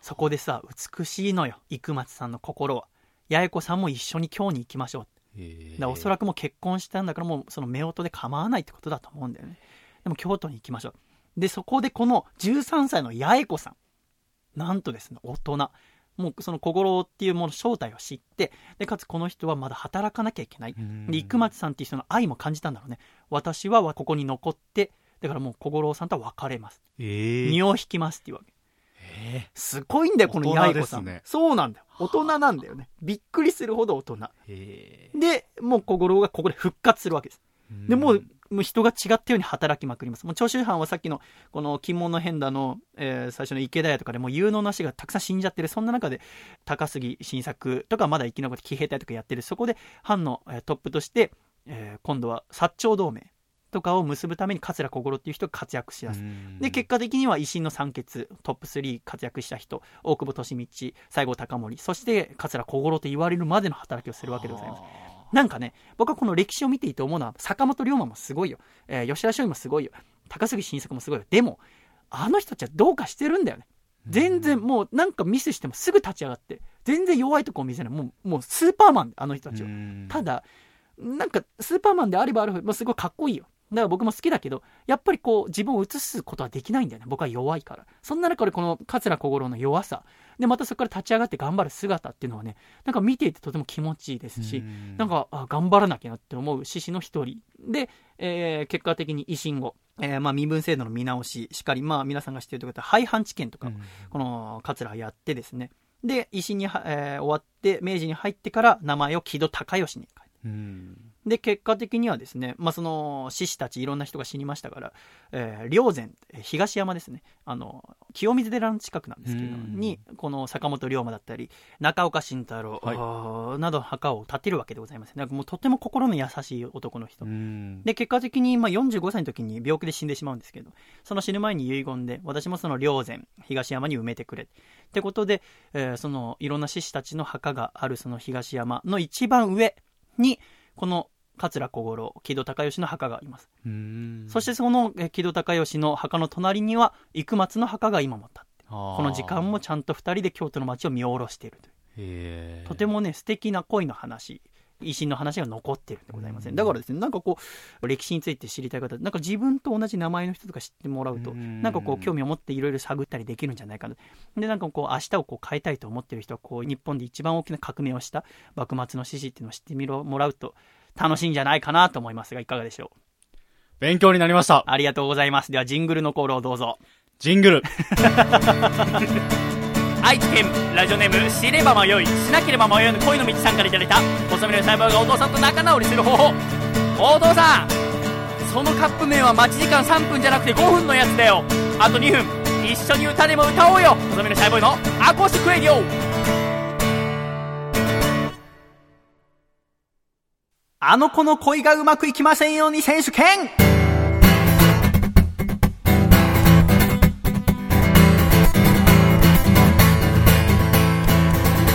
そこでさ、美しいのよ。生松さんの心は。八重子さんも一緒に今日に行きましょう。だからおそらくもう結婚したんだからもうその夫婦で構わないってことだと思うんだよね。でも京都に行きましょう。で、そこでこの13歳の八重子さん。なんとですね、大人。もうその小五郎っていうもの正体を知って、で、かつこの人はまだ働かなきゃいけない。生松さんっていう人の愛も感じたんだろうね。私はここに残って、だからもう小五郎さんとは別れます。えー身を引きますっていうわけ。えすごいんだよ、この八重子さん。ねそうなんだよ。大人なんだよね。びっくりするほど大人。ーへで、もう小五郎がここで復活するわけです。ーで、もう、もう人が違ったように働きまくります。もう長州藩はさっきの、この金門の変だの、えー最初の池田屋とかでもう有能な死がたくさん死んじゃってる。そんな中で、高杉晋作とかまだ生き残って騎兵隊とかやってる。そこで藩の、えートップとして、えー今度は薩長同盟とかを結ぶために桂小五郎っていう人が活躍しだす。うんで、結果的には維新の三傑、トップ3活躍した人、大久保利通、西郷隆盛、そして桂小五郎と言われるまでの働きをするわけでございます。なんかね、僕はこの歴史を見ていて思うのは、坂本龍馬もすごいよ。えー吉田松陰もすごいよ。高杉晋作もすごいよ。でも、あの人たちはどうかしてるんだよね。全然もうなんかミスしてもすぐ立ち上がって、全然弱いとこを見せない。もう、もうスーパーマン、あの人たちは。うんただ、なんかスーパーマンであればあるほど、もうすごいかっこいいよ。だから僕も好きだけど、やっぱりこう自分を映すことはできないんだよね。僕は弱いから。そんな中でこの桂小五郎の弱さ。で、またそこから立ち上がって頑張る姿っていうのはね、なんか見ていてとても気持ちいいですし、うんなんかあ頑張らなきゃなって思う獅子の一人。で、えー結果的に維新後、えーまあ身分制度の見直し、しっかり、まあ皆さんが知っているということは、廃藩置県とか、うんこの桂はやってですね。で、維新には、えー終わって、明治に入ってから名前を木戸孝允に変えうんで、結果的にはですね、まあ、その、志士たちいろんな人が死にましたから、えー、霊山、えー東山ですね、あの、清水寺の近くなんですけど、うんに、この坂本龍馬だったり、中岡慎太郎、はいなどの墓を建てるわけでございます。なんかもうとても心の優しい男の人。うんで、結果的に、まあ、45歳の時に病気で死んでしまうんですけど、その死ぬ前に遺言で、私もその霊山、東山に埋めてくれ。ってことで、えーその、いろんな志士たちの墓があるその東山の一番上に、この、桂小五郎、木戸孝允の墓があります。うん。そしてそのえー木戸孝允の墓の隣には、生松の墓が今も立って、ここの時間もちゃんと二人で京都の街を見下ろしているという。とてもね、素敵な恋の話、維新の話が残ってるんでございません？だからですね、なんかこう、歴史について知りたい方、なんか自分と同じ名前の人とか知ってもらうと、うんなんかこう、興味を持っていろいろ探ったりできるんじゃないかな。で、なんかこう、明日をこう変えたいと思ってる人は、こう、日本で一番大きな革命をした幕末の志士っていうのを知ってみろもらうと、楽しいんじゃないかなと思いますが、いかがでしょう？勉強になりましたありがとうございます。では、ジングルのコールをどうぞ。ジングル 愛知県ラジオネーム知れば迷いしなければ迷わぬ恋の道さんからいただいた細身のシャイボーイがお父さんと仲直りする方法お父さんそのカップ麺は待ち時間3分じゃなくて5分のやつだよ。あと2分。一緒に歌でも歌おうよ。細身のシャイボーイのアコースティックレディオ。あの子の恋がうまくいきませんように選手権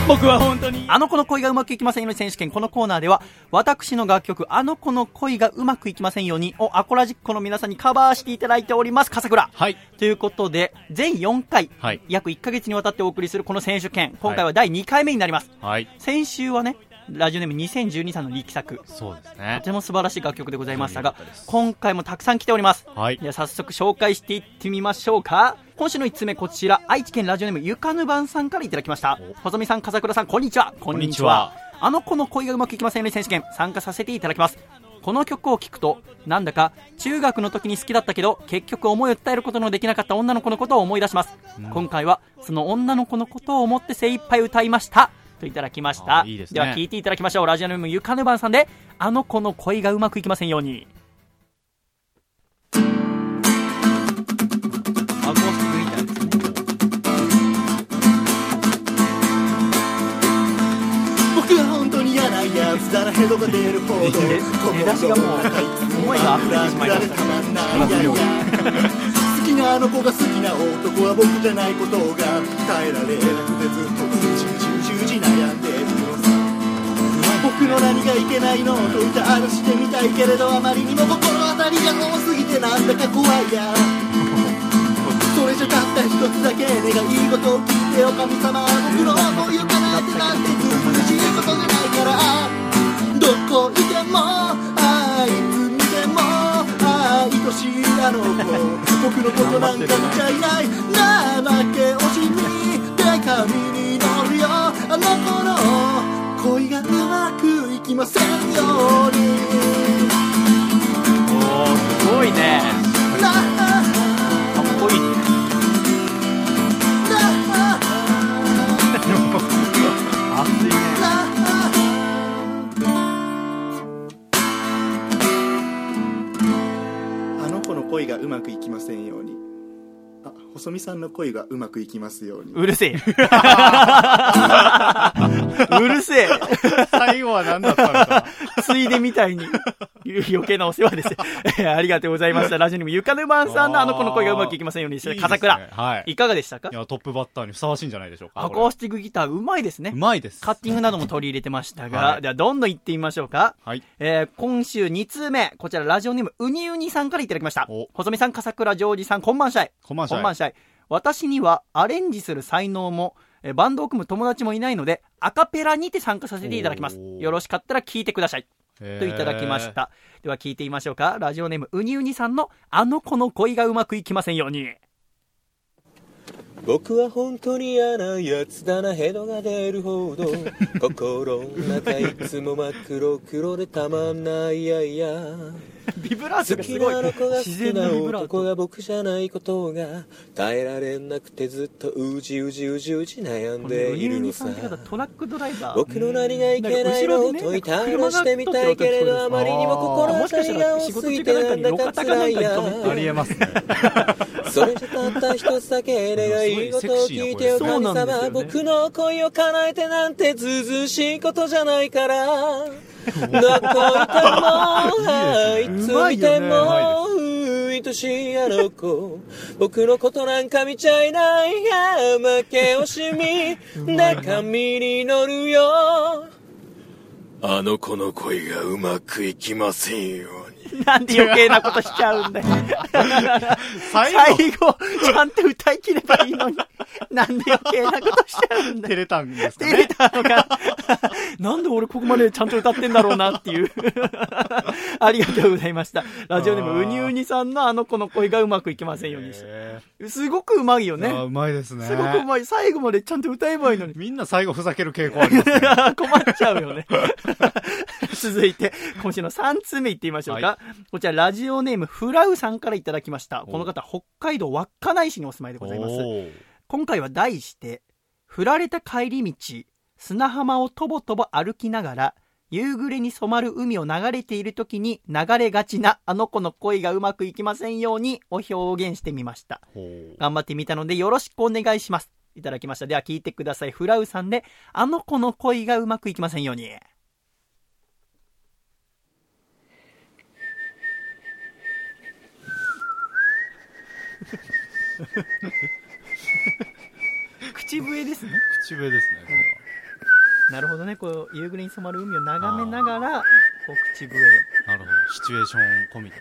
僕は本当に。あの子の恋がうまくいきませんように選手権このコーナーでは私の楽曲あの子の恋がうまくいきませんようにをアコラジックの皆さんにカバーしていただいております。笠倉。はい。ということで全4回、はい。約1ヶ月にわたってお送りするこの選手権。今回は第2回目になります、はい。先週はねラジオネーム2012さんの力作。そうですとねても素晴らしい楽曲でございましたが今回もたくさん来ております。はい。では早速紹介していってみましょうか。今週の1つ目こちら愛知県ラジオネームゆかぬばんさんからいただきました。細見さん笠倉さんこんにちは。こんにちは。あの子の恋がうまくいきませんよね選手権。参加させていただきます。この曲を聴くとなんだか中学の時に好きだったけど結局思いを伝えることのできなかった女の子のことを思い出します、今回はその女の子のことを思って精一杯歌いましたといただきました。あいいですね。は聴いていただきましょう。ラジオネームゆかぬばんさんであの子の恋がうまくいきませんように。アコースティックギターですね僕は本当に嫌なやつだらヘドが出るほど出出だしがもう思いが溢れてしまいました。たまんないやいや好きなあの子が好きな男は僕じゃないことが耐えられなくてずっとうじうじ僕の何がいけないの？と歌話してみたいけれどあまりにも心当たりが多すぎてなんだか怖いや。それじゃたった一つだけ願い事を聞いてよ神様は僕の恋を叶えてなんて苦しいことじゃないから。どこいてもあいつ見ても愛しいあの子。僕のことなんか見ちゃいない。怠け惜しみで髪に乗るよ。あの子の恋がうまくいきませんように。おーすごいね。なかっこいいね。熱いね。あの子の恋がうまくいきませんように。あ細見さんの恋がうまくいきますようにうるせえ うるせえ最後は何だったのか。ついでみたいに余計なお世話です。えーありがとうございました。ラジオにもゆかぬばんさんのあの子の声がうまくいきませんようにして、いいですね笠倉。はい。いかがでしたか？いや、トップバッターにふさわしいんじゃないでしょうか。アコースティックギターうまいですねう。まいです。カッティングなども取り入れてましたが、はいではどんどん行ってみましょうか。はい。えー今週2通目、こちらラジオネームうにうにさんからいただきましたお。細見さん、笠倉ジョージさん、こんばんしゃい。こんばんしゃいこんばんしゃい。私にはアレンジする才能も、えーバンドを組む友達もいないので、アカペラにて参加させていただきます。よろしかったら聞いてください。といただきまし。た。では聞いてみましょうか。ラジオネームうにうにさんのあの子の恋がうまくいきませんように。僕は本当に嫌なやつだなヘドが出るほど 心の中いつも真っ黒黒でたまんないいやいやビブラート好きがすごいなあの子が。好自きな然のビブラート。男が僕じゃないことが耐えられなくてずっとうじうじうじうじ悩んでいるのささんって方トラックドライバー。僕の何がいけないの？といた話してみたいけれどあまりにも心当たりが多すぎてなんだか辛いやありえますね。それじゃたった一つだけ願い事を聞いてよ神様僕の恋を叶えてなんてずうずうしいことじゃないから。どこいてもあいつ見ても愛しいあの子。僕のことなんか見ちゃいない負け惜しみ。で髪に乗るよ。あの子の恋がうまくいきませんよ なんで余計なことしちゃうんだよ。最 最後、後、ちゃんと歌い切ればいいのに。なんで余計なことしちゃうんだよ。照れたんですか照れね。たのか。なんで俺ここまでちゃんと歌ってんだろうなっていう。ありがとうございました。ラジオネームうにうにさんのあの子の声がうまくいきませんようにすごくうまいよね。うまいですね。すごくうまい。最後までちゃんと歌えばいいのに。みんな最後ふざける傾向ありますね。困っちゃうよね。続いて、今週の3通目いってみましょうか。はこちら、ラジオネーム、フラウさんからいただきました。この方、北海道稚内市にお住まいでございます。今回は題して、振られた帰り道、砂浜をとぼとぼ歩きながら、夕暮れに染まる海を流れている時に流れがちなあの子の恋がうまくいきませんようにを表現してみました。頑張ってみたのでよろしくお願いします。いただきました。では聞いてください。フラウさんで、あの子の恋がうまくいきませんように。口笛ですね。口笛ですね、これは。なるほどね。こう、夕暮れに染まる海を眺めながら、こう、口笛。なるほど。シチュエーション込みで。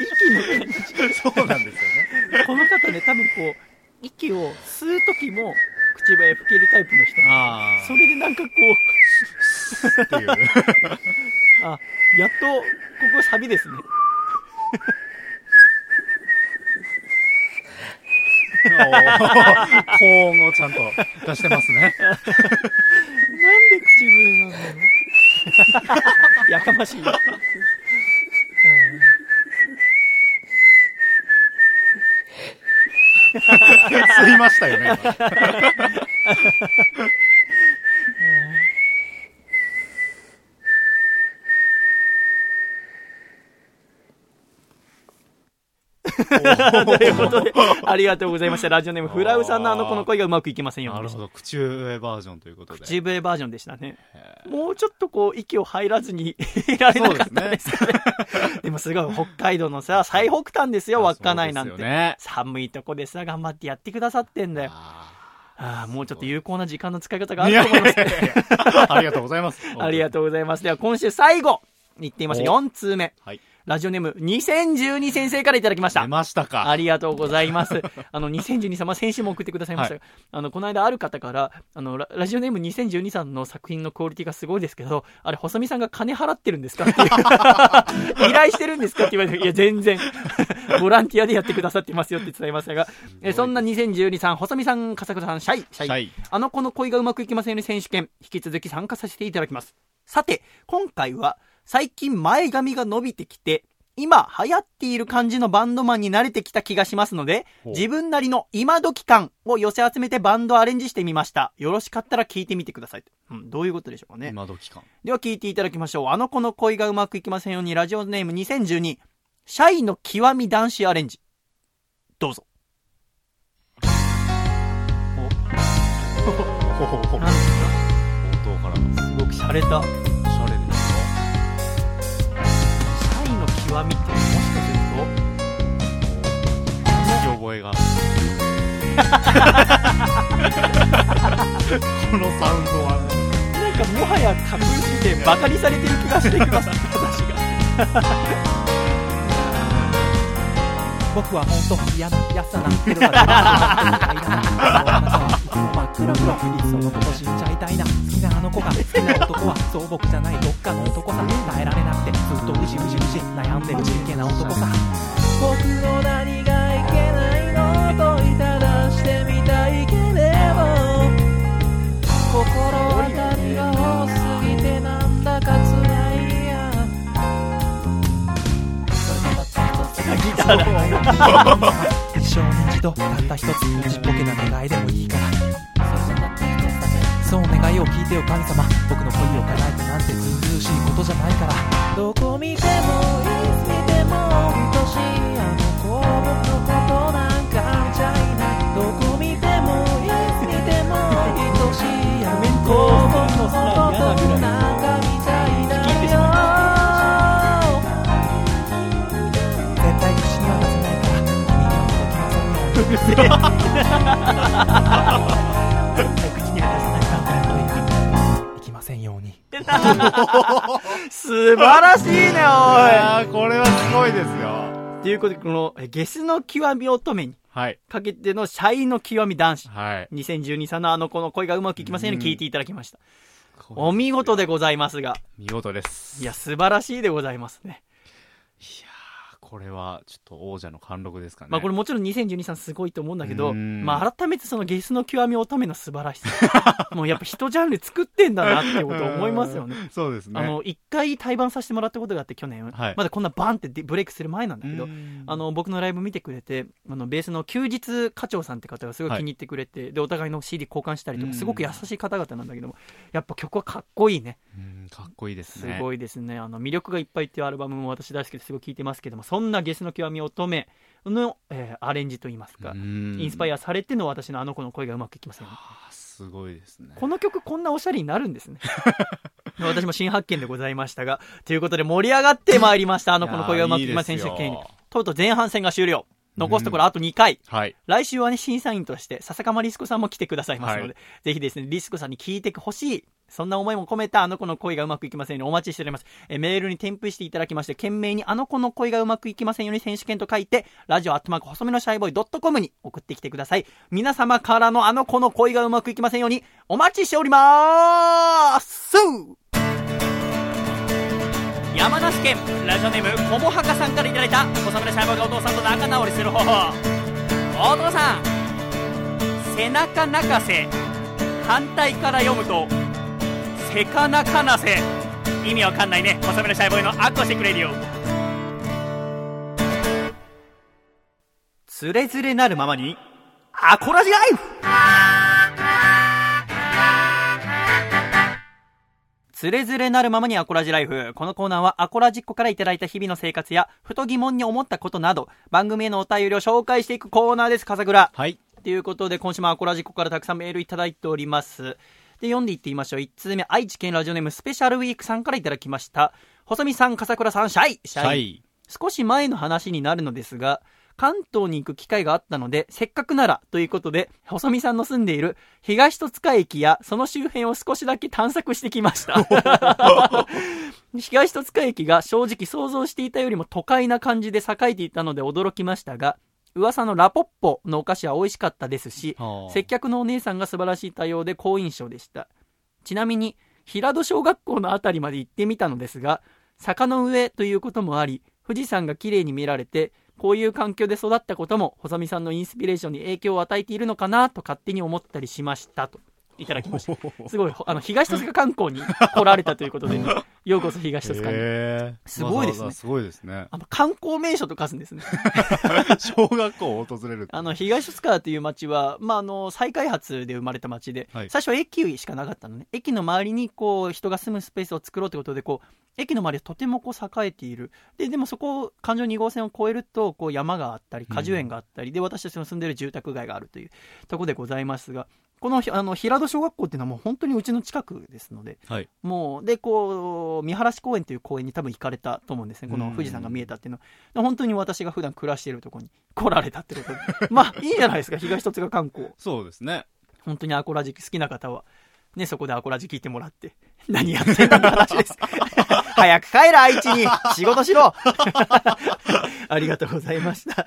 息の感じ。そうなんですよね。この方ね、多分こう、息を吸う時も、口笛吹けるタイプの人。あそれでなんかこう、あ。っていう。あ、やっと、ここサビですね。高音をちゃんと出してますね。なんで口笛なんだろうやかましいよ。吸いましたよね。ということで、ありがとうございました。ラジオネーム、フラウさんのあの子の声がうまくいきませんよなるほど。口笛バージョンということで。口笛バージョンでしたね。もうちょっとこう、息を入らずにいられなかったですね。でもすごい、北海道のさ、最北端ですよ、稚内なんて。ね、寒いとこでさ、頑張ってやってくださってんだよ。ああ、もうちょっと有効な時間の使い方があると思います、ね、ありがとうございます。ありがとうございます。では、今週最後、いってみましょう。4通目。はい。ラジオネーム、2012先生からいただきました。出ましたか。ありがとうございます。あの、2012様、先週も送ってくださいました。が、はい、あの、この間ある方から、あのラ、ラジオネーム2012さんの作品のクオリティがすごいですけど、あれ、細見さんが金払ってるんですか？って 依頼してるんですか？って言われて、いや、全然、ボランティアでやってくださってますよって伝えましたが、えそんな2012さん、細見さん、笠倉さん、シャイ、シャイ、あの子の恋がうまくいきませんように選手権、引き続き参加させていただきます。さて、今回は、最近前髪が伸びてきて、今流行っている感じのバンドマンに慣れてきた気がしますので、自分なりの今時感を寄せ集めてバンドアレンジしてみました。よろしかったら聞いてみてください。うん、どういうことでしょうかね。今時感。では聞いていただきましょう。あの子の恋がうまくいきませんように、ラジオネーム2012、シャイの極み男子アレンジ。どうぞ。ほほほほ。何です冒頭から。すごく洒落た。てもしかすると、聞き覚えが。このサウンドは、なんかもはや隠してバカにされてる気がしてきます、私が。僕は本当嫌なやつだなけどだっていら。ないあなたはいつも真っ黒黒いっそのこと死ん。じゃいたいな好きなあの子が好きな男はそう僕じゃないどっかの男さ耐えられなくてずっとうじうじうじ悩ん。でるちっけな男さ僕の何が一生に一度たった一つちっぽけな願いでもいいから。そう願いを聞いてよ神様。僕の恋を叶えてなんてずうずうしいことじゃないから。どこ見てもいつうるせえ。口には出せない。いきませんように素晴らしいね、おい。いやー、これはすごいですよ。ということで、この、えゲスの極み乙女にはい。かけてのシャイの極み男子。はい。2012さんのあの子の恋がうまくいきませんように聞いていただきました。お見事でございますが。見事です。いや、素晴らしいでございますね。これは、ちょっと王者の貫禄ですかね。まあこれもちろん2012さんすごいと思うんだけど、うんまあ改めてそのゲスの極み乙女の素晴らしさ。もうやっぱ一ジャンル作ってんだなってこと思いますよね。そうですね。あの、一回対バンさせてもらったことがあって去年、はいまだこんなバンってブレイクする前なんだけど、うんあの、僕のライブ見てくれて、あの、ベースの休日課長さんって方がすごい気に入ってくれて、で、お互いの CD 交換したりとか、うんすごく優しい方々なんだけども、やっぱ曲はかっこいいね。うんかっこいいですすね。ごいですね。あの、魅力がいっぱいっていうアルバムも私大好きですごい聴いてますけども、そんなゲスの極み乙女の、えーアレンジといいますか、うんインスパイアされての私のあの子の声がうまくいきますよね。すごいですね。この曲こんなおしゃれになるんですね。私も新発見でございましたが、ということで盛り上がってまいりました。あの子の声がうまくいきませんいやーいいですよとうとう前半戦が終了。残すところあと2回。はい。来週はね、審査員として、笹かまリスコさんも来てくださいますので、はいぜひですね、リスコさんに聞いてほしい。そんな思いも込めたあの子の恋がうまくいきませんようにお待ちしております。えメールに添付していただきまして、懸命にあの子の恋がうまくいきませんように選手権と書いて、ラジオアットマーク細めのシャイボーイドットコムに送ってきてください。皆様からのあの子の恋がうまくいきませんようにお待ちしておりまーす山梨県ラジオネームこもはかさんからいただいた細身のシャイボーイがお父さんと仲直りする方法お父さん背中泣かせ反対から読むとせかなかなせ意味わかんないね細身のシャイボーイのアコースティックレディオつれづれなるままにアコラジライフつれづれなるままにアコラジライフ。このコーナーはアコラジっ子からいただいた日々の生活や、ふと疑問に思ったことなど、番組へのお便りを紹介していくコーナーです、笠倉。はい。ということで、今週もアコラジっ子からたくさんメールいただいております。で、読んでいってみましょう。1通目、愛知県ラジオネームスペシャルウィークさんからいただきました。細見さん、笠倉さん、シャイシャイはい。少し前の話になるのですが、関東に行く機会があったので、せっかくならということで、細見さんの住んでいる東戸塚駅やその周辺を少しだけ探索してきました。東戸塚駅が正直想像していたよりも都会な感じで栄えていたので驚きましたが、噂のラポッポのお菓子は美味しかったですし、はあ接客のお姉さんが素晴らしい対応で好印象でした。ちなみに、平戸小学校のあたりまで行ってみたのですが、坂の上ということもあり、富士山が綺麗に見られて、こういう環境で育ったことも、細見さんのインスピレーションに影響を与えているのかなと勝手に思ったりしましたと。いただきました。すごい、あの、東戸塚観光に来られたということで、ようこそ東戸塚に。すごいですねすごいですね。あの、観光名所と化すんですね。小学校を訪れる。あの、東戸塚という町は、まあ、あの、再開発で生まれた町で、はい最初は駅しかなかったのね。駅の周りに、こう、人が住むスペースを作ろうということで、こう、駅の周りはとてもこう栄えている。で、でもそこを、環状2号線を越えると、こう、山があったり、果樹園があったり、で、私たちの住んでる住宅街があるというところでございますが、この、あの、平戸小学校っていうのはもう本当にうちの近くですので、はい。もう、で、こう、見晴らし公園という公園に多分行かれたと思うんですね。この富士山が見えたっていうのは。で本当に私が普段暮らしているところに来られたってことで。まあ、いいじゃないですか、東戸塚観光。そうですね。本当にアコラジ好きな方は、ね、そこでアコラジ聞いてもらって、何やってんだって話です。早く帰れ、愛知に 仕事しろ ありがとうございました。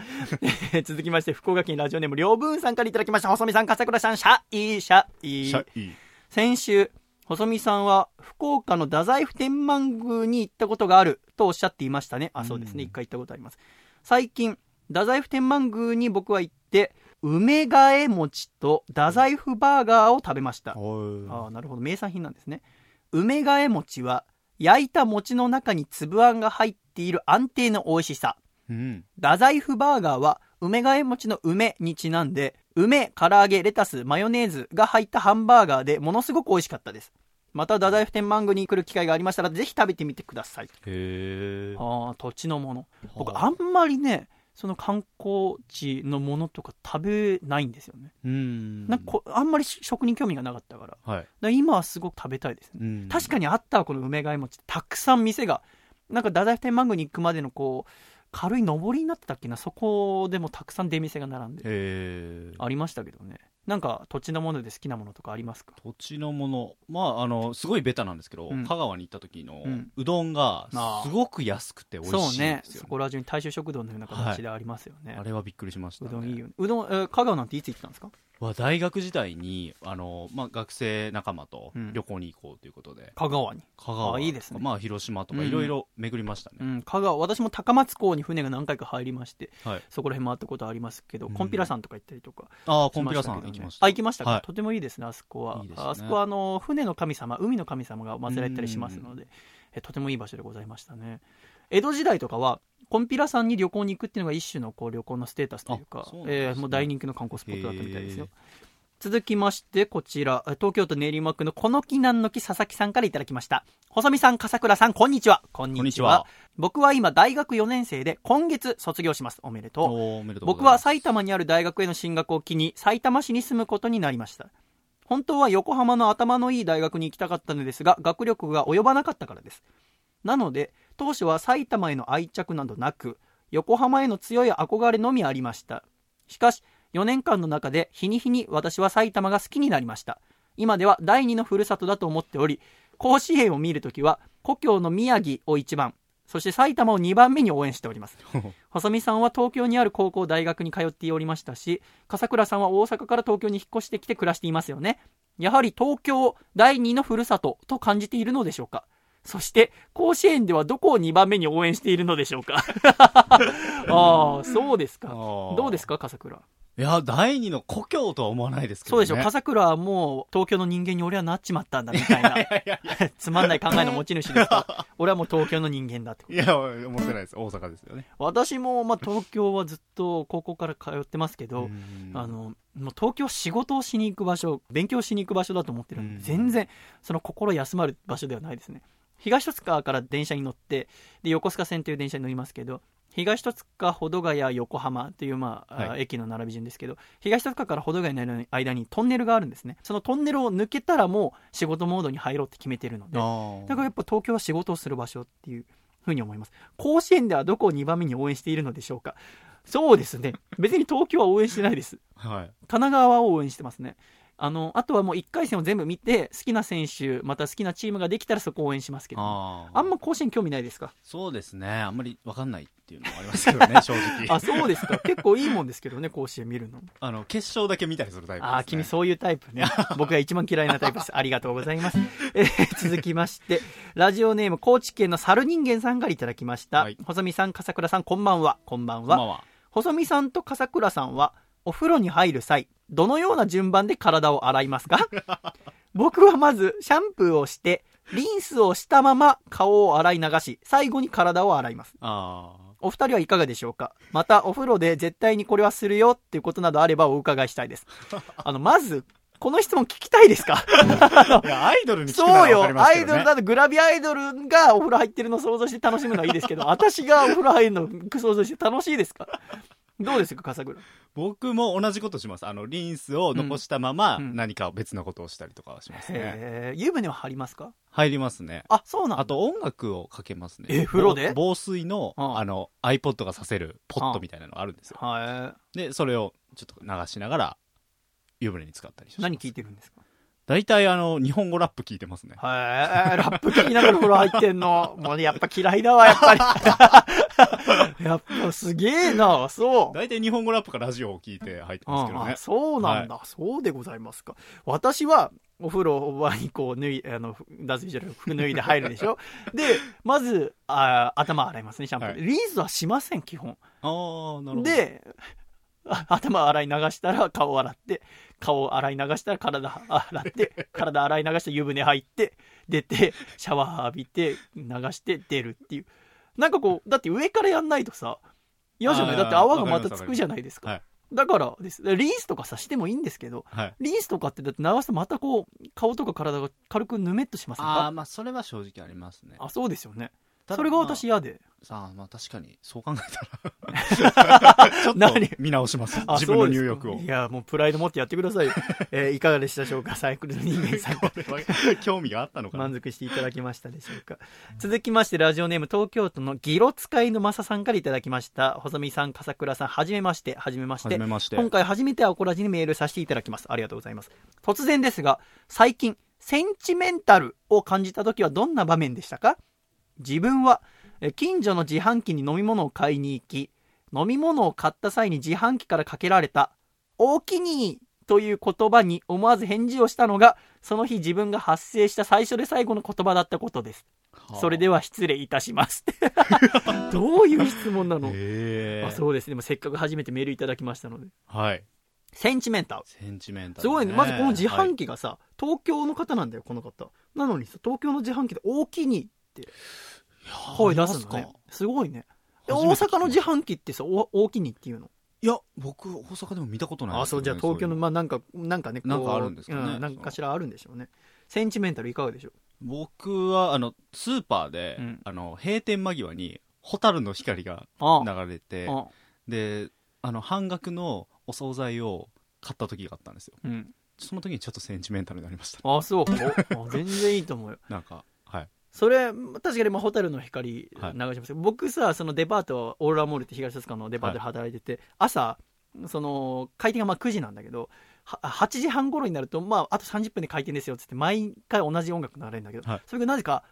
えー続きまして、福岡県ラジオネーム、りょうぶんさんからいただきました。細見さん、笠倉さん、シャイシャイシャイ。先週、細見さんは福岡の太宰府天満宮に行ったことがあるとおっしゃっていましたね。あ、そうですね。一回行ったことあります。最近、太宰府天満宮に僕は行って、梅替え餅と太宰府バーガーを食べました。おああ、なるほど。名産品なんですね。梅替え餅は、焼いた餅の中に粒あんが入っている安定の美味しさ。うん。太宰府バーガーは、梅替え餅の梅にちなんで、梅、唐揚げ、レタス、マヨネーズが入ったハンバーガーでものすごく美味しかったです。また、太宰府天満宮に来る機会がありましたら、ぜひ食べてみてください。へー。ああ、土地のもの。僕、はああんまりね、その観光地のものとか食べないんですよね。うん。なんかこあんまり食に興味がなかったから。はい。ら今はすごく食べたいですね。うん確かにあったわこの梅替え餅たくさん店がなんか太宰府天満宮に行くまでのこう軽い上りになってたっけな？そこでもたくさん出店が並んで。ありましたけどねなんか土地のもので好きなものとかありますか？土地のもの、まあ、あの、すごいベタなんですけど、うん。香川に行った時のうどんがすごく安くて美味そうしいですよ、そこら中に大衆食堂のような形でありますよね、あれはびっくりしました、ね。うどんいいよね。うどん、えー香川なんていつ行ったんですか？は大学時代に、あの、まあ、学生仲間とうん。旅行に行こうということで、香川に。香川。あいいですね。まあ、広島とかうん。いろいろ巡りましたね。うん。香川私も高松港に船が何回か入りましてはい。そこら辺回ったことありますけど、うん。コンピラさんとか行ったりとかああ、コンピラさしましたけどね。ん行きました。あ、行きましたか、はい。とてもいいですね、あそこは。ね。あそこは、あの、船の神様、海の神様が祀られたりしますので、えとてもいい場所でございましたね。江戸時代とかは、コンピラ山に旅行に行くっていうのが一種のこう旅行のステータスというかうねえーもう大人気の観光スポットだったみたいですよ。続きまして、こちら、え東京都練馬区のこの木なんの木佐々木さんからいただきました。細見さん、笠倉さん、こんにちは。こんにちは。僕は今、大学4年生で、今月卒業します。おめでとう。僕は埼玉にある大学への進学を機に埼玉市に住むことになりました本当は横浜の頭のいい大学に行きたかったのですが学力が及ばなかったからですなので当初は埼玉への愛着などなく横浜への強い憧れのみありました。しかし4年間の中で日に日に私は埼玉が好きになりました。今では第二のふるさとだと思っており甲子園を見るときは故郷の宮城を1番そして埼玉を2番目に応援しております。細見さんは東京にある高校大学に通っておりましたし笠倉さんは大阪から東京に引っ越してきて暮らしていますよね。やはり東京第二のふるさとと感じているのでしょうか？そして甲子園ではどこを2番目に応援しているのでしょうか？ああそうですかどうですか笠倉？いや、第二の故郷とは思わないですけどね。そうでしょ、笠倉はもう東京の人間に俺はなっちまったんだみたいな、つまんない考えの持ち主ですか？ら、俺はもう東京の人間だって。いや、思ってないです。大阪ですよね。私も、まあ、東京はずっと高校から通ってますけど、うんあの、もう東京は仕事をしに行く場所、勉強しに行く場所だと思ってるんで、うん全然、その心休まる場所ではないですね。東戸塚から電車に乗って、で、横須賀線という電車に乗りますけど、東戸塚、保土ヶ谷、横浜という、まあ、はい駅の並び順ですけど、東戸塚から保土ヶ谷の間にトンネルがあるんですね。そのトンネルを抜けたらもう仕事モードに入ろうって決めてるので、だからやっぱ東京は仕事をする場所っていうふうに思います。甲子園ではどこを2番目に応援しているのでしょうかそうですね。別に東京は応援してないです。はい。神奈川は応援してますね。あの、あとはもう1回戦を全部見て、好きな選手、また好きなチームができたらそこを応援しますけど、あーあんま甲子園興味ないですか？そうですね。あんまりわかんないっていうのもありますけどね、正直。あ、そうですか。結構いいもんですけどね、甲子園見るの。あの、決勝だけ見たりするタイプです、ね。ああ、君そういうタイプね。僕が一番嫌いなタイプです。ありがとうございます。えー続きまして、ラジオネーム、高知県の猿人間さんからいただきました。はい細見さん、笠倉さん、こんばんは。こんばんは。こんばんは。細見さんと笠倉さんは、お風呂に入る際、どのような順番で体を洗いますか？僕はまず、シャンプーをして、リンスをしたまま顔を洗い流し、最後に体を洗います。あお二人はいかがでしょうか？また、お風呂で絶対にこれはするよっていうことなどあればお伺いしたいです。あの、まず、この質問聞きたいですか？あ。いや、アイドルに聞くなそうよらわかり、ますアけどねイドルだとグラビアアイドルがお風呂入ってるの想像して楽しむのはいいですけど、私がお風呂入るの想像して楽しいですか？どうですか、笠倉？僕も同じことします。あの、リンスを残したまま、うん何か別のことをしたりとかはしますね。湯船は張りますか？入りますね。あ、そうなんだ。あと音楽をかけますね。え風呂で？防防水の、うんあの、iPod がさせるポットみたいなのがあるんですよ。はで、それをちょっと流しながら、湯船に使ったりしい。ます。何聞いてるんですか？大体あの、日本語ラップ聞いてますね。はい。ラップ聞きながら風呂入ってんの。もうやっぱ嫌いだわ、やっぱり。やっぱすげえな、そう。大体日本語ラップかラジオを聞いて入ってますけどねああ。そうなんだ、そうでございますか。私は、お風呂場にこう脱い、あの、脱衣所で服脱いで入るでしょ で、まず、あ頭洗いますね、シャンプーで。はリンスはしません、基本。ああ、なるほど。、で、あ頭洗い流したら顔洗って、顔洗い流したら体洗って、体洗い流して湯船入って、出て、シャワー浴びて、流して出るっていう。なんかこう、だって上からやんないとさ、嫌じゃない？だって泡がまたつくじゃないですか。はいだからです。リンスとかさしてもいいんですけど、はい。リンスとかってだって流すとまたこう、顔とか体が軽くぬめっとしませんああ、かまあ、それは正直ありますね。あそうですよね。それが私嫌で。さあ、まあ確かに、そう考えたら。ちょっ何？と見直します。あ自分の入浴を。いや、もうプライド持ってやってくださいよ。えーいかがでしたでしょうか？サイクルの人間さん。興味があったのかな？満足していただけましたでしょうか？続きまして、ラジオネーム東京都のギロ使いのマサさんからいただきました。細見さん、笠倉さん、はじめまして、はじめまして。はじめまして。今回初めてアコラジにメールさせていただきます。ありがとうございます。突然ですが、最近、センチメンタルを感じた時はどんな場面でしたか？自分は、え近所の自販機に飲み物を買いに行き、飲み物を買った際に自販機からかけられた、おきにという言葉に思わず返事をしたのが、その日自分が発生した最初で最後の言葉だったことです。それでは失礼いたします。どういう質問なの、へえ。あそうですね。でもせっかく初めてメールいただきましたので。はい。センチメンタル。センチメンタル、すごいね。まずこの自はい販機がさ、東京の方なんだよ、この方。なのにさ、東京の自販機で大きにって声出すのねすごいね。で大阪の自販機ってさ、お大きにっていうの？いや、僕、大阪でも見たことないあ、そう、じゃあ東京の、まあなんか、なんかね、こうなんかあるんですかねうなんかしらあるんでしょうね。センチメンタルいかがでしょう？僕は、あの、スーパーで、うんあの、閉店間際に、ホタルの光があ流れて、あ、で、あの、半額のお惣菜を買った時があったんですよ。うん。その時にちょっとセンチメンタルになりました。あ、そう。全然いいと思うよ。なんか、はい。それ、確かに、まあ、ホタルの光流しはいますけど、僕さ、そのデパート、オーロラモールって東戸塚のデパートで働いてて、朝、その、開店がまあ9時なんだけど、は8時半頃になると、まあ、あと30分で開店ですよっつって、毎回同じ音楽流れるんだけど、はい。それがなぜか、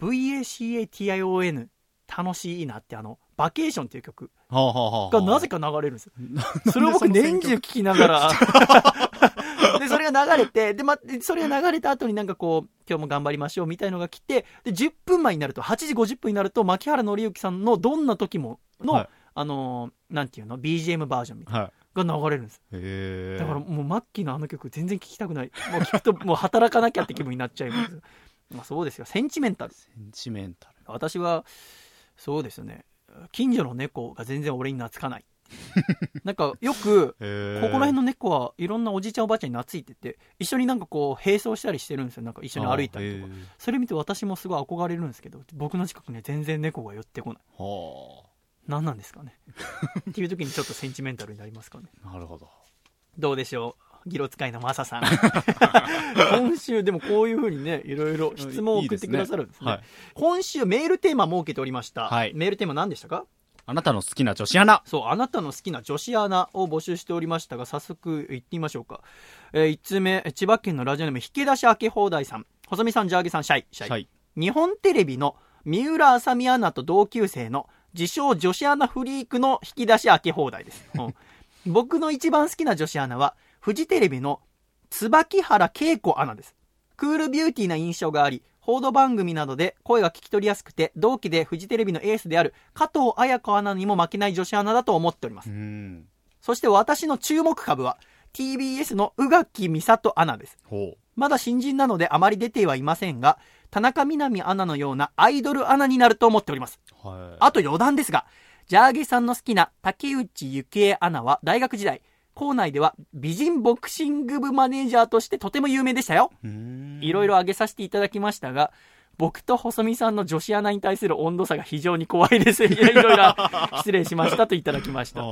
VACATION、楽しいなって、あの、バケーションっていう曲はあはあはあがなぜか流れるんですよ。それを僕年中聞きながら、れが流れて、で、ま、でそれが流れた後になんかこう、今日も頑張りましょうみたいのが来て、で、10分前になると、8時50分になると、牧原紀之さんのどんな時もの、はいあのーなんていうの ?BGM バージョンみたいな。はい。が流れるんです。だからもうマッキーのあの曲全然聴きたくない。もう聞くともう働かなきゃって気分になっちゃいます。まあそうですよ。センチメンタル。センチメンタル。私は、そうですよね。近所の猫が全然俺に懐かない。なんかよく。ここら辺の猫はいろんなおじいちゃんおばあちゃんに懐いてて、一緒になんかこう並走したりしてるんですよ。なんか一緒に歩いたりとか。それ見て私もすごい憧れるんですけど、僕の近くには全然猫が寄ってこない。は何なんですかね。っていう時にちょっとセンチメンタルになりますかね。あ。なるほど。どうでしょうギロ使いのマサさん。今週でもこういうふうにね、いろいろ質問を送ってくださるんですね。はい。今週メールテーマ設けておりました。はいメールテーマ何でしたか？あなたの好きな女子アナ。そう、あなたの好きな女子アナを募集しておりましたが、早速行ってみましょうか。えー、1つ目、千葉県のラジオネーム、引き出し開け放題さん。細見さん、ジャーゲさん、シャイ。シャイ。はい。日本テレビの三浦あさみアナと同級生の自称女子アナフリークの引き出し開け放題です。うん僕の一番好きな女子アナは、フジテレビの椿原慶子アナです。クールビューティーな印象があり、報道番組などで声が聞き取りやすくて、同期でフジテレビのエースである加藤綾子アナにも負けない女子アナだと思っておりますう。ん。そして私の注目株は、TBS の宇垣美里アナです。ほまだ新人なのであまり出てはいませんが、田中みな実アナのようなアイドルアナになると思っております。う。はい。あと余談ですが、ジャーゲさんの好きな竹内幸恵アナは大学時代、校内では美人ボクシング部マネージャーとしてとても有名でしたよ。いろいろ挙げさせていただきましたが、僕と細見さんの女子アナに対する温度差が非常に怖いです。いや、いろいろ 失礼しましたといただきました。い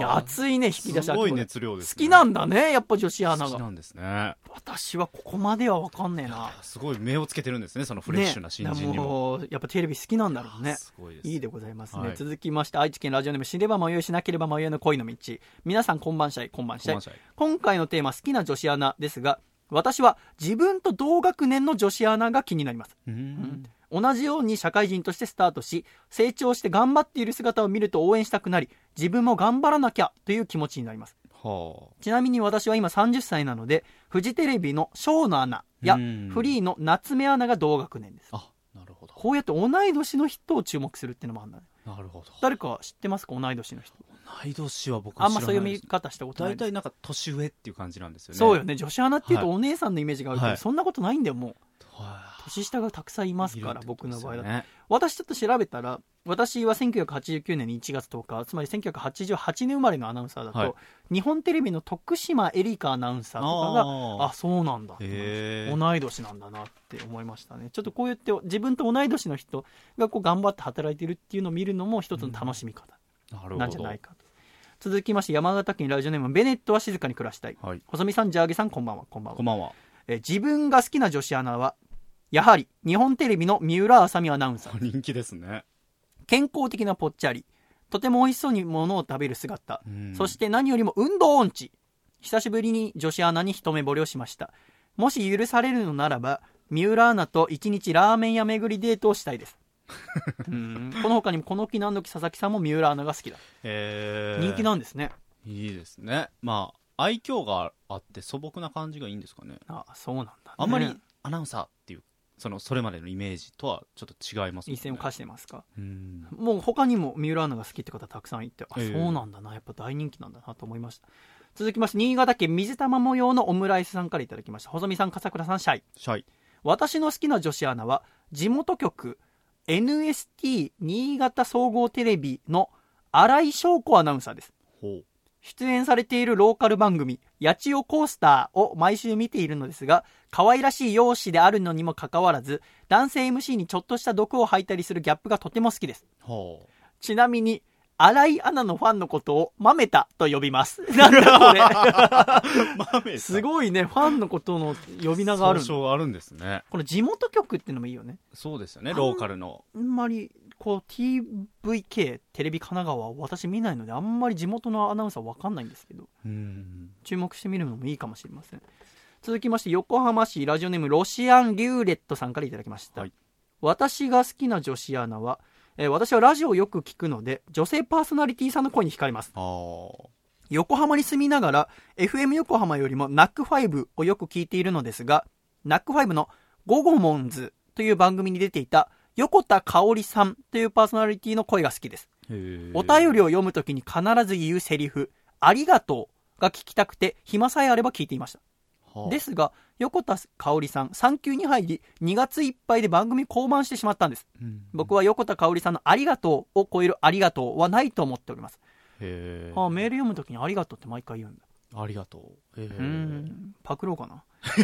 や、熱いね、引き出しすごい好熱量です、きなんだね、やっぱ女子アナが。好きなんですね。私はここまではわかんねえな。すごい目をつけてるんですね、そのフレッシュな新人にねも。もうやっぱテレビ好きなんだろうね。すごいです。いいでございますね。はい続きまして、愛知県ラジオネーム、知れば迷いしなければ迷いの恋の道。皆さん、こんばんしゃい、こんばんしゃいこんばんしゃい。今回のテーマ、好きな女子アナですが、私は自分と同学年の女子アナが気になります。うーん。同じように社会人としてスタートし、成長して頑張っている姿を見ると応援したくなり、自分も頑張らなきゃという気持ちになります。はちなみに私は今30歳なので、フジテレビのシのアナやうんフリーの夏目アナが同学年です。あ。あ、なるほど。こうやって同い年の人を注目するっていうのもあるんだね。なるほど。誰か知ってますか？同い年の人。同い年は僕あんまそういう見見方したことない。大体なんか年上っていう感じなんですよね。そうよね。女子アナっていうとはいお姉さんのイメージがあるけど、はいそんなことないんだよ、もう。は年下がたくさんいますから、いるってこと僕の場合だと。私ちょっと調べたら、私は1989年の1月10日、つまり1988年生まれのアナウンサーだと、はい日本テレビの徳島エリカアナウンサーとかが、あーあそうなんだ。同い年なんだなって思いましたね。ちょっとこうやって自分と同い年の人がこう頑張って働いてるっていうのを見るのも一つの楽しみ方なんじゃないかと。続きまして、山形県ラジオネーム、ベネットは静かに暮らしたい。はい。細見さん、ジャーゲさん、こんばんは、こんばんはこん。ばんは。えー自分が好きな女子アナは、やはり日本テレビの三浦あさみアナウンサー。人気ですね。健康的なぽっちゃり、とても美味しそうにものを食べる姿、うんそして何よりも運動音痴。久しぶりに女子アナに一目惚れをしました。もし許されるのならば、三浦アナと一日ラーメン屋巡りデートをしたいです。うんこの他にもこの木なんどき佐々木さんも三浦アナが好きだ。へー人気なんですね。いいですね。まあ、愛嬌があって素朴な感じがいいんですかね。あそうなんだ、ね。あんまりアナウンサーっていう、その、それまでのイメージとはちょっと違いますもんね一線を課してますか？うん。もう他にも三浦アナが好きって方たくさんいて、あ、ええそうなんだな。やっぱ大人気なんだなと思いました。続きまして、新潟県水玉模様のオムライスさんからいただきました。細見さん、笠倉さん、シャイ。シャイ。私の好きな女子アナは、地元局 NST 新潟総合テレビの新井翔子アナウンサーです。ほう。出演されているローカル番組、八千代コースターを毎週見ているのですが、可愛らしい容姿であるのにもかかわらず、男性 MC にちょっとした毒を吐いたりするギャップがとても好きです。ほちなみに、新井アナのファンのことを、マメタと呼びます。なんだこれ。すごいね、ファンのことの呼び名があるあるんですね。この地元局ってのもいいよね。そうですよね、ローカルの。あんまり、こう、TVK、テレビ神奈川は私見ないので、あんまり地元のアナウンサーわかんないんですけど、うん。注目してみるのもいいかもしれません。続きまして、横浜市ラジオネームロシアンリューレットさんからいただきました。はい私が好きな女子アナは、えー私はラジオをよく聞くので、女性パーソナリティさんの声に惹かれます。横浜に住みながら FM 横浜よりも NAC5 をよく聞いているのですが NAC5 の「ゴゴモンズ」という番組に出ていた横田香織さんというパーソナリティの声が好きです。お便りを読むときに必ず言うセリフありがとうが聞きたくて、暇さえあれば聞いていました。はあですが、横田香織さん、産休に入り、2月いっぱいで番組降板してしまったんです。うん僕は横田香織さんのありがとうを超えるありがとうはないと思っております。へえあメール読むときにありがとうって毎回言うんだ。ありがとうへえうーん、パクろうかな。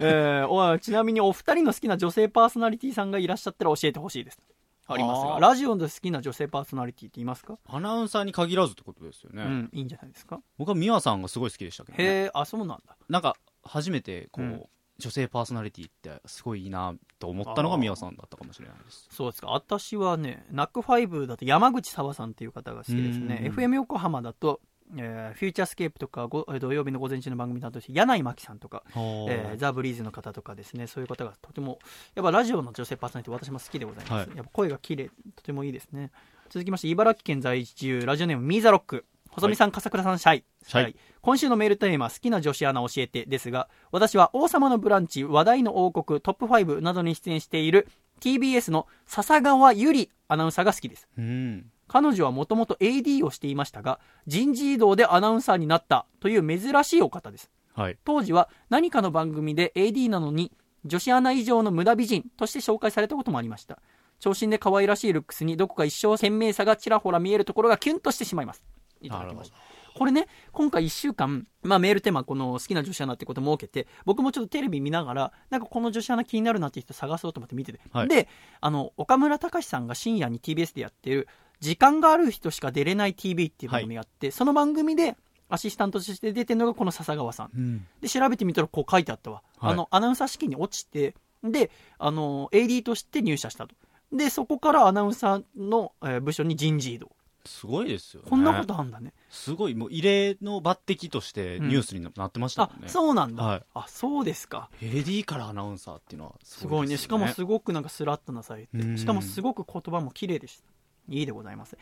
えーおちなみにお二人の好きな女性パーソナリティさんがいらっしゃったら教えてほしいです。ありますが、あーラジオで好きな女性パーソナリティっていますか、アナウンサーに限らずってことですよね、うん、いいんじゃないですか？僕は美和さんがすごい好きでしたけど、ね、へえ、あ、そうなんだ。なんか初めてこう、うん女性パーソナリティってすごいいいなと思ったのが美和さんだったかもしれないですそうですか。私はね、 NACK5だと山口沢さんっていう方が好きですね。うん FM 横浜だと、えーフューチャースケープとかご土曜日の午前中の番組だとして柳井真紀さんとか、えーザ・ブリーズの方とかですねそういう方がとてもやっぱラジオの女性パーソナリティ私も好きでございます、はい。やっぱ声が綺麗とてもいいですね。続きまして茨城県在住ラジオネームミーザロック。細見さん、笠倉さん、シャイ。シャイ。今週のメールテーマ、好きな女子アナ教えてですが、私は王様のブランチ、話題の王国、トップ5などに出演している TBS の笹川ゆりアナウンサーが好きです。うん彼女はもともと AD をしていましたが、人事異動でアナウンサーになったという珍しいお方です。はい。当時は何かの番組で AD なのに女子アナ以上の無駄美人として紹介されたこともありました。長身で可愛らしいルックスにどこか一生懸命さがちらほら見えるところがキュンとしてしまいます。いただきました。これね今回1週間、まあ、メールテーマこの好きな女子アナってことも受けて僕もちょっとテレビ見ながらなんかこの女子アナ気になるなって人探そうと思って見てて、はい。であの岡村隆史さんが深夜に TBS でやってる時間がある人しか出れない TV っていう番組があって、その番組でアシスタントとして出てるのがこの笹川さん。うん。で調べてみたらこう書いてあったわ、はい。あのアナウンサー試験に落ちてであの AD として入社したと。でそこからアナウンサーの、えー部署に人事異動。すごいですよね。こんなことあんだね。すごい。もう異例の抜擢としてニュースになってましたあもんね、そうなんだ、はい。あそうですか。AD からアナウンサーっていうのはすすごいねですよしかもすごくなんかスラッとなされてうん。しかもすごく言葉も綺麗でしたいいでございます。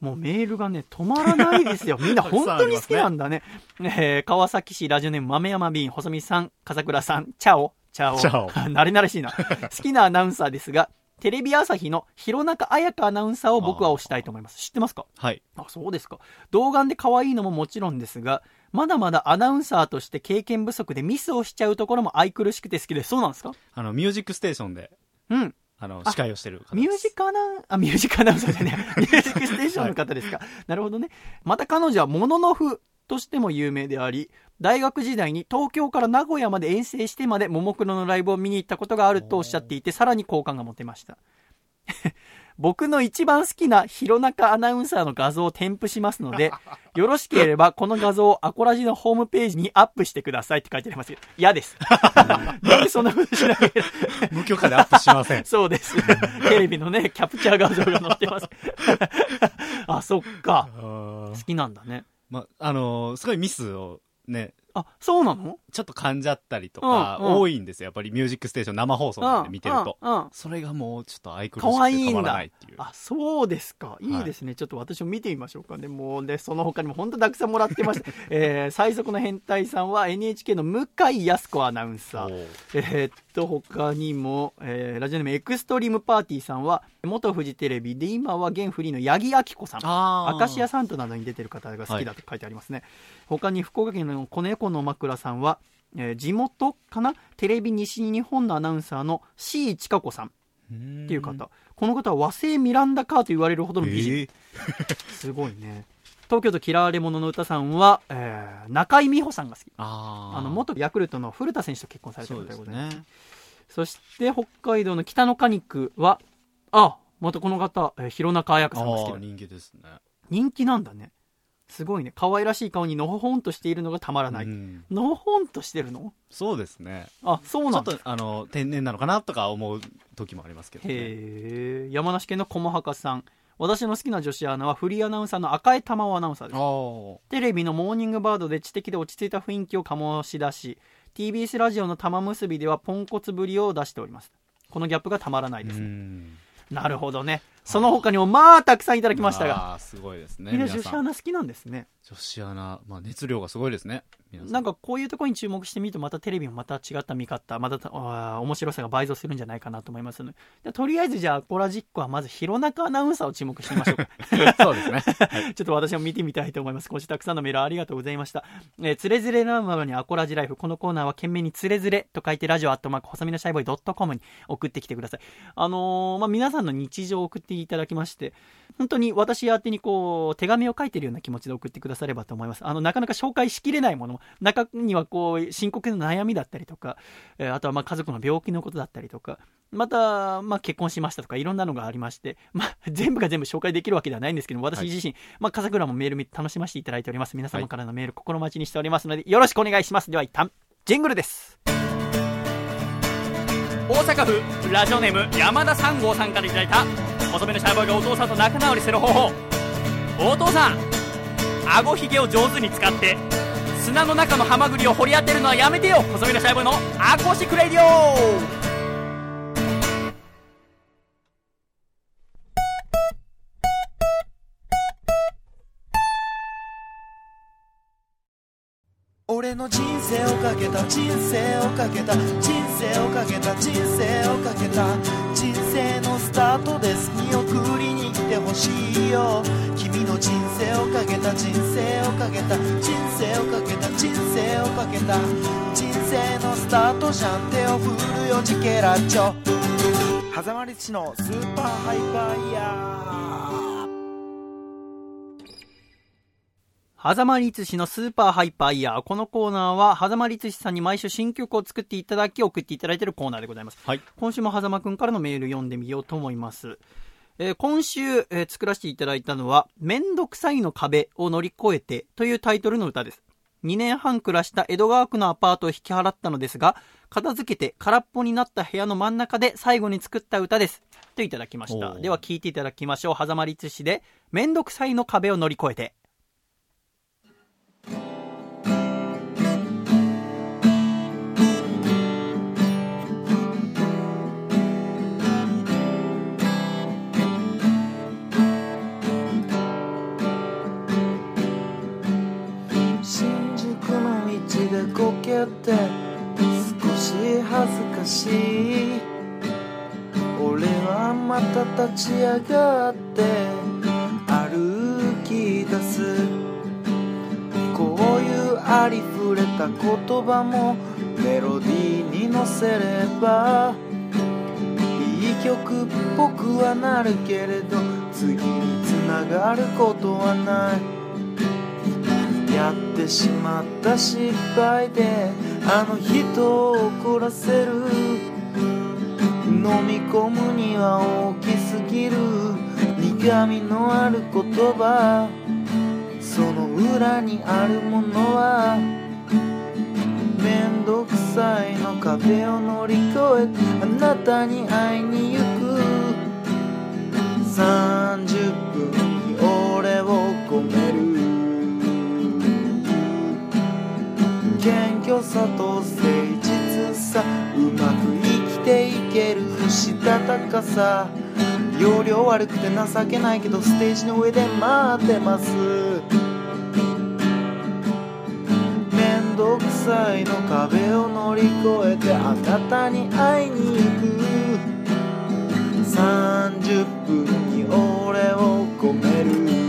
もうメールがね止まらないですよ。みんな本当に好きなんだね。えー川崎市ラジオネーム豆山便細見さん笠倉さんチャオ。チャオ。チャオ。慣れ慣れしいな。好きなアナウンサーですがテレビ朝日の弘中綾香アナウンサーを僕は推したいと思います。知ってますか？はい。あそうですか。童顔で可愛いのももちろんですがまだまだアナウンサーとして経験不足でミスをしちゃうところも愛くるしくて好きです。そうなんですか？あのミュージックステーションで。うんああの司会をしてるミュージックアナウン、あ、ミュージックアナウンサーじゃねえ。ミュージックステーションの方ですか。なるほどね。また彼女はモノノフとしても有名であり、大学時代に東京から名古屋まで遠征してまでももクロのライブを見に行ったことがあるとおっしゃっていて、さらに好感が持てました。僕の一番好きな弘中アナウンサーの画像を添付しますので、よろしければこの画像をアコラジのホームページにアップしてくださいって書いてありますけど、嫌です。なんでそんなことしなき無許可でアップしません そうです。テレビのね、キャプチャー画像が載ってます。あ、そっか。好きなんだね。まあのすごいミスをねあ、そうなの？ちょっと噛んじゃったりとか多いんですよ。やっぱり「ミュージックステーション」生放送なんで見てると。それがもうちょっと愛くるし可く愛いんだてたまらないっていう。あそうですか。い。いですね、ちょっと私も見てみましょうか。ねもうねその他にも本当たくさんもらってました、えー最速の変態さんは NHK の向井康子アナウンサー。えーっと他にも、えーラジオネームエクストリームパーティーさんは元フジテレビで今は現フリーの八木亜希子さん。あ明石家サンタなどに出てる方が好きだと書いてありますね、他に福岡県の子猫の枕さんは、えー地元かな？テレビ西日本のアナウンサーの C 千佳子さん。っていう方。この方は和製ミランダカーと言われるほどの美人、えー。すごいね。東京都嫌われ者の歌さんは、えー中井美穂さんが好き。あー。あの元ヤクルトの古田選手と結婚されたそうで方でございますね。そして北海道の北の果肉はあまたこの方、えー弘中綾香さんが好き人気ですね。人気なんだねすごいね。可愛らしい顔にのほほんとしているのがたまらない、うん。のほほんとしてるの？そうですね。あそうちょっなんだとあの天然なのかなとか思う時もありますけどね。へえ。山梨県の駒墓さん。私の好きな女子アナはフリーアナウンサーの赤江玉緒アナウンサーです。あテレビのモーニングバードで知的で落ち着いた雰囲気を醸し出し TBS ラジオの玉結びではポンコツぶりを出しております。このギャップがたまらないあです。ね、うん。なるほどねその他にもまあたくさんいただきましたが。あーすごいですね。みんな女。子アナ好きなんですね。女子アナ、まあ熱量がすごいですね。なんかこういうところに注目してみるとまたテレビもまた違った見方、また面白さが倍増するんじゃないかなと思いますので。でとりあえずじゃあコラジックはまず弘中アナウンサーを注目してみましょうか。そうですね。ちょっと私も見てみたいと思います。今週たくさんのメールありがとうございました。えー、つれづれなのにアコラジライフ。このコーナーは懸命につれづれと書いてラジオアットマーク細身のシャイボーイ .com に送ってきてください。あのーまあ、皆さんの日常を送っていただきまして、本当に私宛てにこう、手紙を書いてるような気持ちで送ってくださればと思います。あの、なかなか紹介しきれないものも、中にはこう、深刻な悩みだったりとか、えーあとはまあ家族の病気のことだったりとか、また、まあ、結婚しましたとかいろんなのがありまして、まあ、全部が全部紹介できるわけではないんですけど私自身、まあ、笠倉もメール見て楽しませていただいております。皆様からのメール心待ちにしておりますのでよろしくお願いします。では一旦ジングルです。大阪府ラジオネーム山田三号さんからいただいた細身のシャイボーイがお父さんと仲直りする方法。お父さん顎ひげを上手に使って砂の中のハマグリを掘り当てるのはやめてよ。細身のシャイボーイのアコースティックレディオ。俺の人生をかけた人生をかけた人生をかけた人生をかけた人生のスタートです。見送りしいよ君の人生をかけた人生をかけた人生をかけた人生をかけた人生のスタートじゃん手を振るよジケラッチョ狭間律師のスーパーハイパーイヤー狭間律師のスーパーハイパーイヤー。このコーナーは、狭間律師さんに毎週新曲を作っていただき、送っていただいているコーナーでございます。はい。今週も狭間くんからのメール読んでみようと思います。えー今週、えー作らせていただいたのは、めんどくさいの壁を乗り越えてというタイトルの歌です。2年半暮らした江戸川区のアパートを引き払ったのですが、片付けて空っぽになった部屋の真ん中で最後に作った歌です。といただきました。では聞いていただきましょう。狭間律師で、めんどくさいの壁を乗り越えて。でこけて少し恥ずかしい。俺はまた立ち上がって歩き出す。こういうありふれた言葉もメロディーに乗せればいい曲っぽくはなるけれど次につながることはない。やってしまった失敗であの人を怒らせる飲み込むには大きすぎる苦みのある言葉その裏にあるものはめんどくさいの壁を乗り越えあなたに会いに行く30分に俺を込める謙虚さと誠実さうまく生きていけるしたたかさ。容量悪くて情けないけどステージの上で待ってます。めんどくさいの壁を乗り越えてあなたに会いに行く。30分に俺を込める。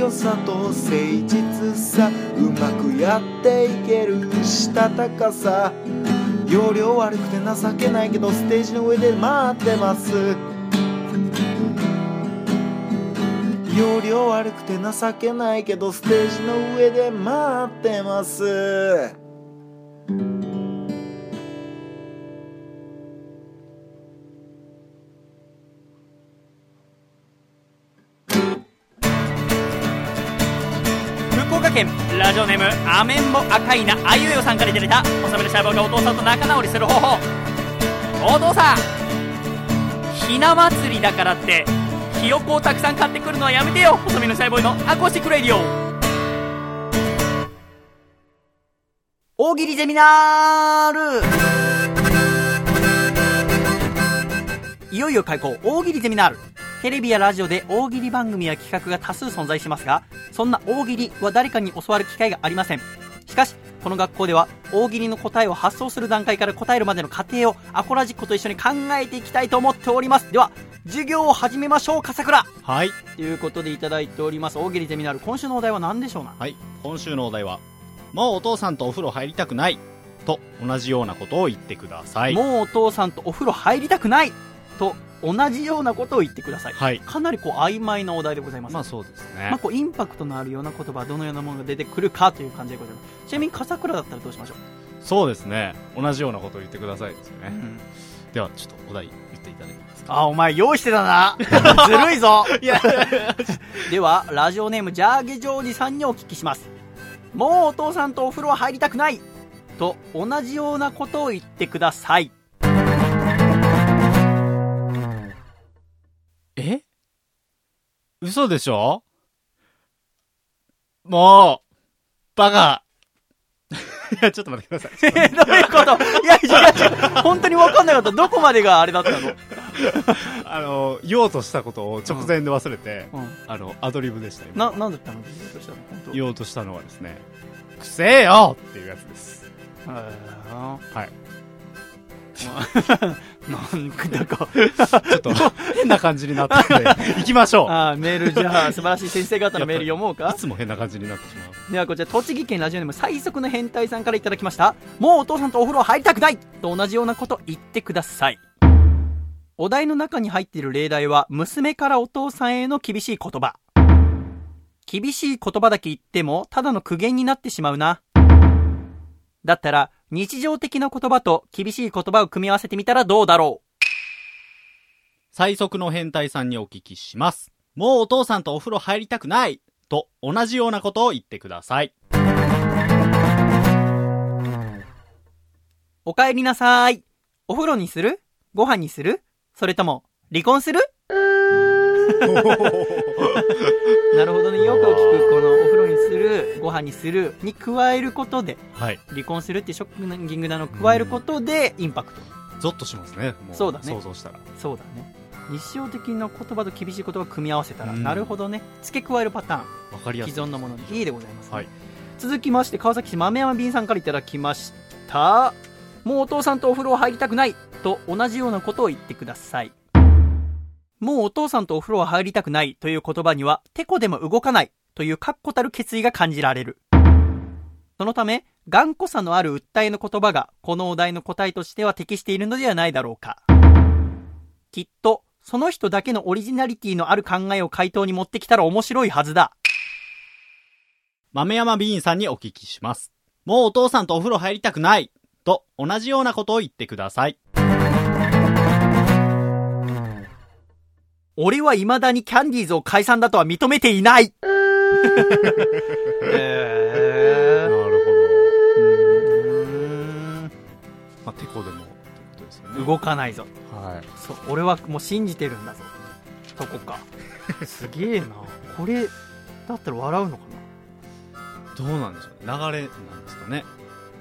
虚さと誠実さうまくやっていけるしたたかさ。要領悪くて情けないけどステージの上で待ってます。要領悪くて情けないけどステージの上で待ってます。オネームアメンボ赤いなあゆよさんからいただいた細身のシャイボーイがお父さんと仲直りする方法。お父さんひな祭りだからってひよこをたくさん買ってくるのはやめてよ。細身のシャイボーイのアコースティックレディオ。大喜利ゼミナール。いよいよ開講大喜利ゼミナール。テレビやラジオで大喜利番組や企画が多数存在しますがそんな大喜利は誰かに教わる機会がありませんしかしこの学校では大喜利の答えを発想する段階から答えるまでの過程をアコラジックと一緒に考えていきたいと思っておりますでは授業を始めましょう笠倉はい。ということでいただいております大喜利ゼミナール今週のお題は何でしょうな？はい。今週のお題は、もうお父さんとお風呂入りたくない。と同じようなことを言ってください。もうお父さんとお風呂入りたくないと同じようなことを言ってください。はい。かなりこう曖昧なお題でございます、まあそうですね。まあ、こうインパクトのあるような言葉どのようなものが出てくるかという感じでございます。ちなみに笠倉だったらどうしましょう、そうですね。同じようなことを言ってください。ですよね。うん。では、ちょっとお題言っていただけますか？あお前用意してたな。ずるいぞ。ではラジオネームジャーゲジョージさんにお聞きします。もうお父さんとお風呂入りたくない。と同じようなことを言ってくださいえ？嘘でしょ？もう、バカ。いや、ちょっと待ってください。えどういうこと？いや、違う違う。本当に分かんなかった。どこまでがあれだったの？あの、言おうとしたことを直前で忘れて、うん。あの、アドリブでした、今な、なんだったの？どうしたの？本当言おうとしたのはですね、くせえよっていうやつです。へはい。ー なんか、だかちょっと、変な感じになったんで、行きましょう。あーメールじゃあ、素晴らしい先生方のメール読もういか。つも変な感じになってしまう。ではこちら、栃木県ラジオネーム最速の変態さんからいただきました。もうお父さんとお風呂入りたくないと同じようなこと言ってください。お題の中に入っている例題は、娘からお父さんへの厳しい言葉。厳しい言葉だけ言っても、ただの苦言になってしまうな。だったら、日常的な言葉と厳しい言葉を組み合わせてみたらどうだろ最速の変態さんにお聞きします。もうお父さんとお風呂入りたくないと同じようなことを言ってください。う。お帰りなさい。お風呂にする？ご飯にする？それとも、離婚する？なるほどね。よく聞く、このお風呂にする、ご飯にするに加えることで、はい。離婚するってショックギングなのを加えることで、インパクト。ゾッとしますね。もそうだね想像したら。そうだね。日常的な言葉と厳しい言葉を組み合わせたら、うんなるほどね。付け加えるパターン。わかりやすい。既存のものにいいでございます、はい続きまして川崎市豆山便さんからいただきましたもうお父さんとお風呂入りたくないと同じようなことを言ってくださいもうお父さんとお風呂は入りたくないという言葉にはてこでも動かないという確固たる決意が感じられるそのため頑固さのある訴えの言葉がこのお題の答えとしては適しているのではないだろうかきっとその人だけのオリジナリティのある考えを回答に持ってきたら面白いはずだ豆山ビーンさんにお聞きします。もうお父さんとお風呂入りたくないと同じようなことを言ってください。俺は未だにキャンディーズを解散だとは認めていない えなるー、ほど。まあ、てこでもってことですよね。動かないぞ。はい。そう、俺はもう信じてるんだぞ。とこか。すげえな。これ、だったら笑うのかどうなんでしょうね。流れなんですかね。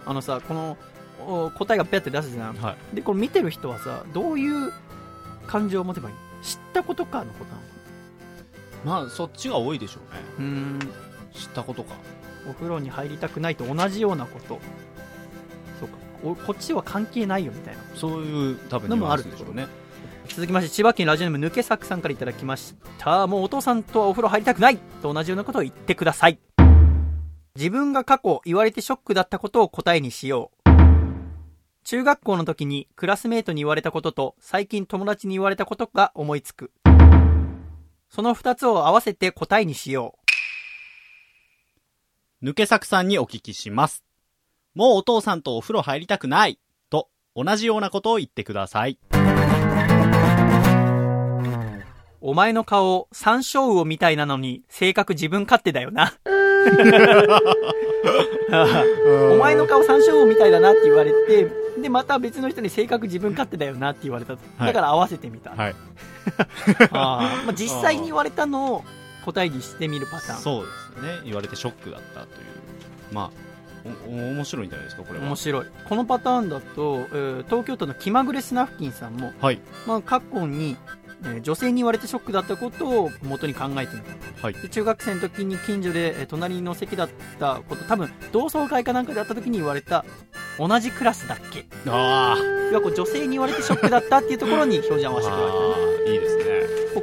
なあのさ、この、お答えがペッて出すじゃん。はい。で、これ見てる人はさ、どういう感情を持てばいい知ったことかのことなのかまあ、そっちが多いでしょうね。なうーん。知ったことか。お風呂に入りたくないと同じようなこと。そうか。おこっちは関係ないよみたいな。そういう、多分のもあるでしょうね。続きまして千葉県ラジオネーム抜け作さんからいただきましたもうお父さんとはお風呂入りたくないと同じようなことを言ってください自分が過去言われてショックだったことを答えにしよう中学校の時にクラスメートに言われたことと最近友達に言われたことが思いつくその二つを合わせて答えにしよう抜け作さんにお聞きします。もうお父さんとお風呂入りたくないと同じようなことを言ってください。お前の顔山椒魚みたいなのに性格自分勝手だよなお前の顔山椒魚みたいだなって言われて、で、また別の人に性格自分勝手だよなって言われただから合わせてみた。はい。あーまあ、実際に言われたのを答えにしてみるパターン。そうですね。言われてショックだったという。まあ、おお面白いんじゃないですかこれは面白いこのパターンだと、えー東京都の気まぐれスナフキンさんも、はいまあ、過去に、えー女性に言われてショックだったことを元に考えてみた。はい。で中学生の時に近所で、えー隣の席だったこと多分同窓会かなんかで会った時に言われた同じクラスだっけ？あ要はこう女性に言われてショックだったっていうところに表示合わせてくれてるあいいですね。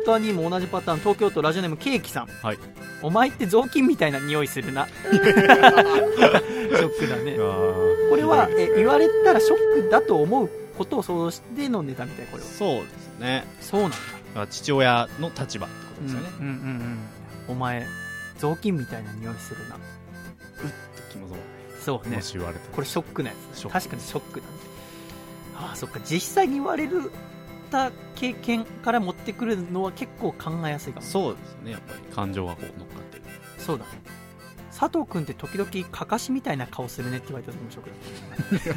他にも同じパターン東京都ラジオネームケーキさん、はい。お前って雑巾みたいな匂いするな。ショックだね。あこれはえ言われたらショックだと思うことを想像してのネタみたいこれは。そうですね。そうなんだ。父親の立場ってことですよね、うんうんうん。うんお前雑巾みたいな匂いするな。気もそう。ね。もし言われたらこれショックなやつ確かにショックだ。ねああそっか。実際に言われるた経験から持ってくるのは結構考えやすいかも。そうですね。やっぱり感情がこう乗っかってる。そうだね佐藤君って時々かかしみたいな顔するねって言われた時もショッ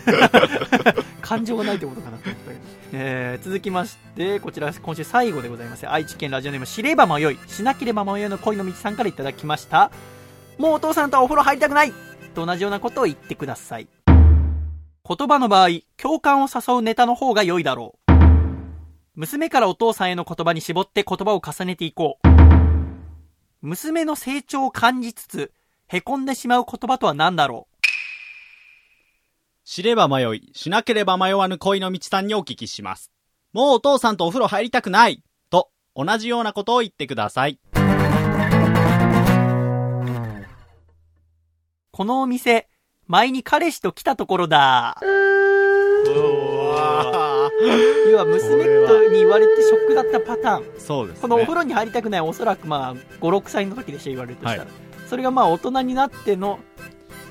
クだった感情がないってことかなと思ったけど、えー続きましてこちら今週最後でございます。愛知県ラジオネーム知れば迷いしなければ迷いの恋の道さんからいただきました。もうお父さんとはお風呂入りたくないと同じようなことを言ってください。言葉の場合共感を誘うネタの方が良いだろう。娘からお父さんへの言葉に絞って言葉を重ねていこう。娘の成長を感じつつへこんでしまう言葉とは何だろ知れば迷い、しなければ迷わぬ恋の道さんにお聞きします。もうお父さんとお風呂入りたくない！と、同じようなことを言ってください。うこのお店前に彼氏と来たところだ。要は娘とに言われてショックだったパターン。そうですね。このお風呂に入りたくないおそらくまあ56歳の時でしょ言われるとしたら、はいそれがまあ大人になっての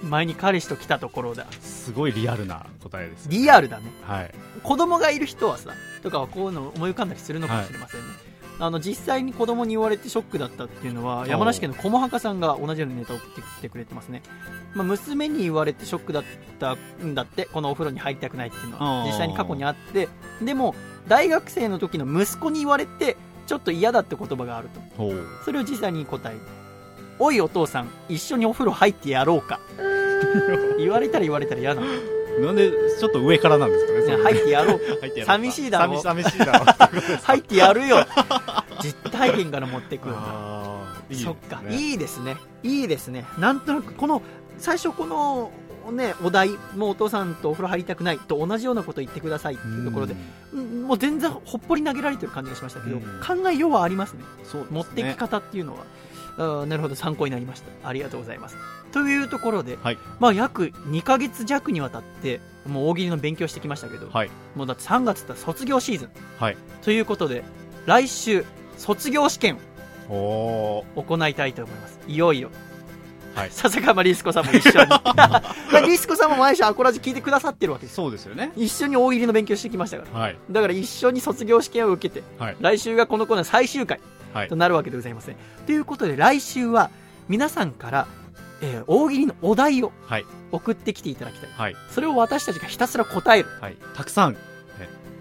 前に彼氏と来たところだ。すごいリアルな答えです。リアルだね。はい。子供がいる人はさとかはこういうの思い浮かんだりするのかもしれませんね、あの実際に子供に言われてショックだったっていうのは山梨県のこもはかさんが同じようなネタを送ってきてくれてますね、まあ、娘に言われてショックだったんだってこのお風呂に入りたくないっていうのは実際に過去にあって。でも大学生の時の息子に言われてちょっと嫌だって言葉があると。それを実際に答えるおいお父さん一緒にお風呂入ってやろうか。言われたら言われたら嫌な。のなんで、ちょっと上からなんですかね、それ。入ってやろうか。入ってやろうか。寂しいだろ寂寂しいだろ。入ってやるよ。実体験から持ってくるんだいいですそっね。かいいですね。いいですね。なんとなくこの最初このねお題もうお父さんとお風呂入りたくないと同じようなこと言ってくださいっていうところでうんもう全然ほっぽり投げられてる感じがしましたけど、うん。考えようはありますね。そうですね。持ってき方っていうのは、あーなるほど参考になりましたありがとうございますというところで、はいまあ、約2ヶ月弱にわたってもう大喜利の勉強してきましたけど、はい。もうだって3月って卒業シーズンはい。ということで来週卒業試験。を行いたいと思いますいよいよはい笹川リスコさんも一緒に リスコさんも毎週アコラジ聞いてくださってるわけですそうですよね。一緒に大喜利の勉強してきましたからはい。だから一緒に卒業試験を受けてはい。来週がこのコーナー最終回はいと。なるわけでございますね。ということで来週は皆さんから、えー大喜利のお題をはい。送ってきていただきたい。はい。それを私たちがひたすら答える。はい。たくさん。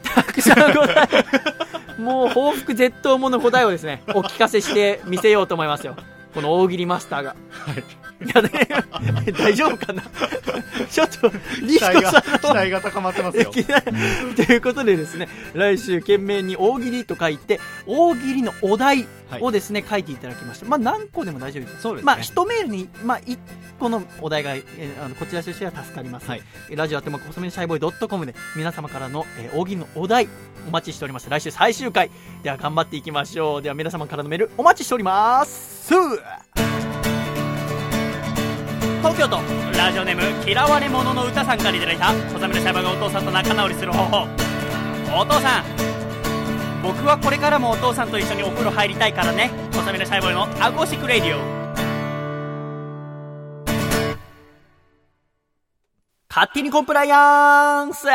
たくさん答える。もう報復絶倒もの答えをですね、お聞かせしてみせようと思いますよ。この大喜利マスターが。はい。いやね、大丈夫かな？ちょっと、リ期待が、スコさん期待が高まってますよ。ということでですね、来週懸命に大喜利と書いて、大喜利のお題をですね、書いていただきました。まあ何個でも大丈夫です。そうですねまあ一メールに、まあ一個のお題が、えーあのこちらとしては助かります。はいラジオアットマーク細身のシャイボーイドットコムで皆様からの、えー大喜利のお題お待ちしております。来週最終回。では頑張っていきましょう。では皆様からのメールお待ちしております。東京都ラジオネーム嫌われ者の歌さんからいただいた細身のシャイボーイがお父さんと仲直りする方法。お父さん僕はこれからもお父さんと一緒にお風呂入りたいからね。細身のシャイボーイのアコースティックレディオ。勝手にコンプライアンス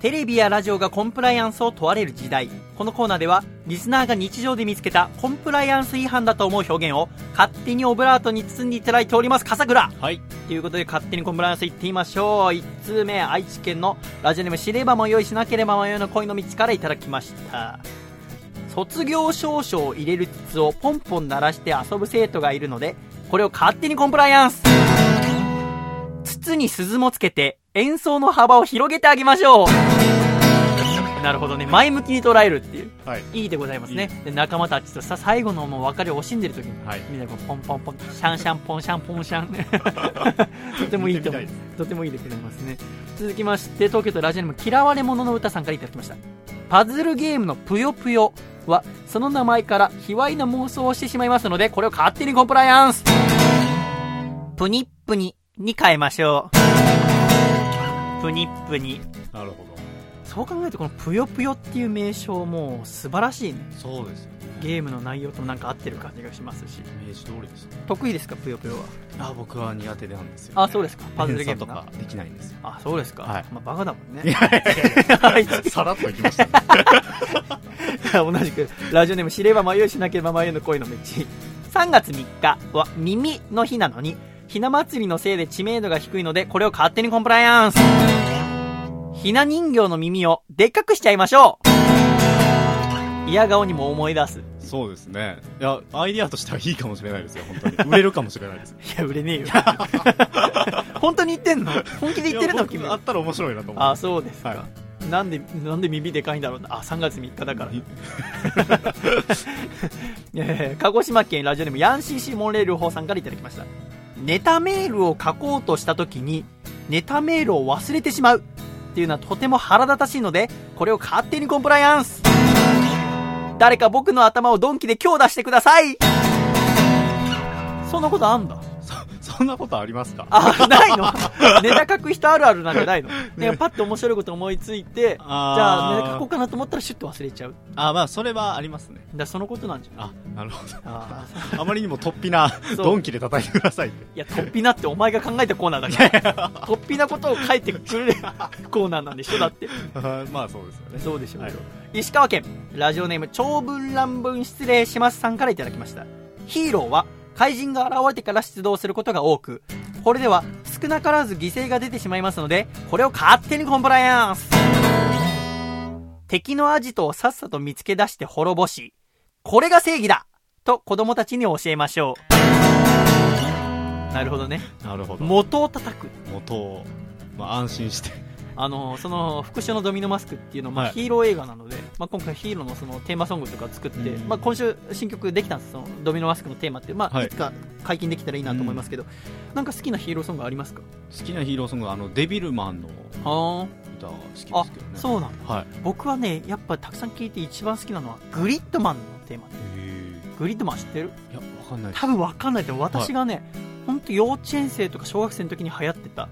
テレビやラジオがコンプライアンスを問われる時代。このコーナーではリスナーが日常で見つけたコンプライアンス違反だと思う表現を勝手にオブラートに包んでいただいております。笠倉。はい。ということで勝手にコンプライアンスいってみましょう。1通目愛知県のラジオネーム知ればもよいしなければもよいの恋の道からいただきました。卒業証書を入れる筒をポンポン鳴らして遊ぶ生徒がいるので、これを勝手にコンプライアンス。筒に鈴もつけて演奏の幅を広げてあげましょうなるほどね。前向きに捉えるっていう。はい。いいでございますね。で、仲間たちとさ、最後のもう別れを惜しんでる時に、はいみんなでこうポンポンポン、シャンシャンポンシャンポンシャンね。とてもいいと思う見てみたいで。とてもいいでございますね。続きまして、東京都ラジオネーム嫌われ者の歌さんからいただきました。パズルゲームのぷよぷよは、その名前から卑猥な妄想をしてしまいますので、これを勝手にコンプライアンスプニップニに変えましょう。プニップニ。なるほそう考えるとこのぷよぷよっていう名称も素晴らしいね。ど。そうですよ。ゲームの内容となんか合ってる感じがしますし。イメージ通りですね。得意ですかぷよぷよは？あ、僕は苦手なんですよ、あ、そうですか。パズルゲームとかできないんですよ。あ、そうですか。はいまあ、バカだもんね。さらっといきましたね。同じく、ラジオネーム知れば迷いしなければ迷いの恋の道。3月3日は耳の日なのに、ひな祭りのせいで知名度が低いので、これを勝手にコンプライアンス。ひな人形の耳をでっかくしちゃいましょう嫌顔にも思い出す。いそうですね。いや、アイディアとしてはいいかもしれないですよ、本当に。売れるかもしれないです。や、売れねえよ。本当に言ってんの？本気で言ってるの？君あ。ったら面白いなと思う。あ、そうですか。はなんで、なんで耳でかいんだろうな。あ、3月3日だから。えー鹿児島県ラジオネームヤンシーシーモンレール法さんからいただきました。ネタメールを書こうとした時に、ネタメールを忘れてしまうっていうのはとても腹立たしいので、これを勝手にコンプライアンス。誰か僕の頭をドンキで強打してください。そんなことあんだ。そ、そんなことありますか？あ、ないの？ネタ書く人あるあるなんかないの、ね、パッと面白いこと思いついて、じゃあネタ書こうかなと思ったらシュッと忘れちゃう。あ、まあ、それはありますね。だそのことなんじゃん。あ、なるほど。あ あまりにも突飛なドンキで叩いてくださいって。いや、突飛なってお前が考えたコーナーだから。突飛なことを書いてくれるコーナーなんでしょ？だって。あ まあ、そうですよね。そうでしょうよ、はい石川県、ラジオネーム長文乱文失礼しますさんからいただきました。ヒーローは怪人が現れてから出動することが多く、これでは少なからず犠牲が出てしまいますので、これを勝手にコンプライアンス敵のアジトをさっさと見つけ出して滅ぼし、これが正義だと子供たちに教えましょう。なるほどね。なるほど。元を叩く。元を、まあ、安心して。あのその復讐のドミノマスクっていうのは、まあはい。ヒーロー映画なので、まあ、今回ヒーローのそのテーマソングとか作って、うん。まあ、今週新曲できたんですそのドミノマスクのテーマって、まあはい。い、つか解禁できたらいいなと思いますけど、なんか好きなヒーローソングありますか？好きなヒーローソングは、あの、デビルマンのあ歌が好きですけあどね。そうなんだ。はい。僕はねやっぱたくさん聴いて一番好きなのはグリッドマンのテーマグリッドマン知ってる？え。いや、わかんない。多分わかんない。けど私がね、本当幼稚園生とか小学生の時に流行ってた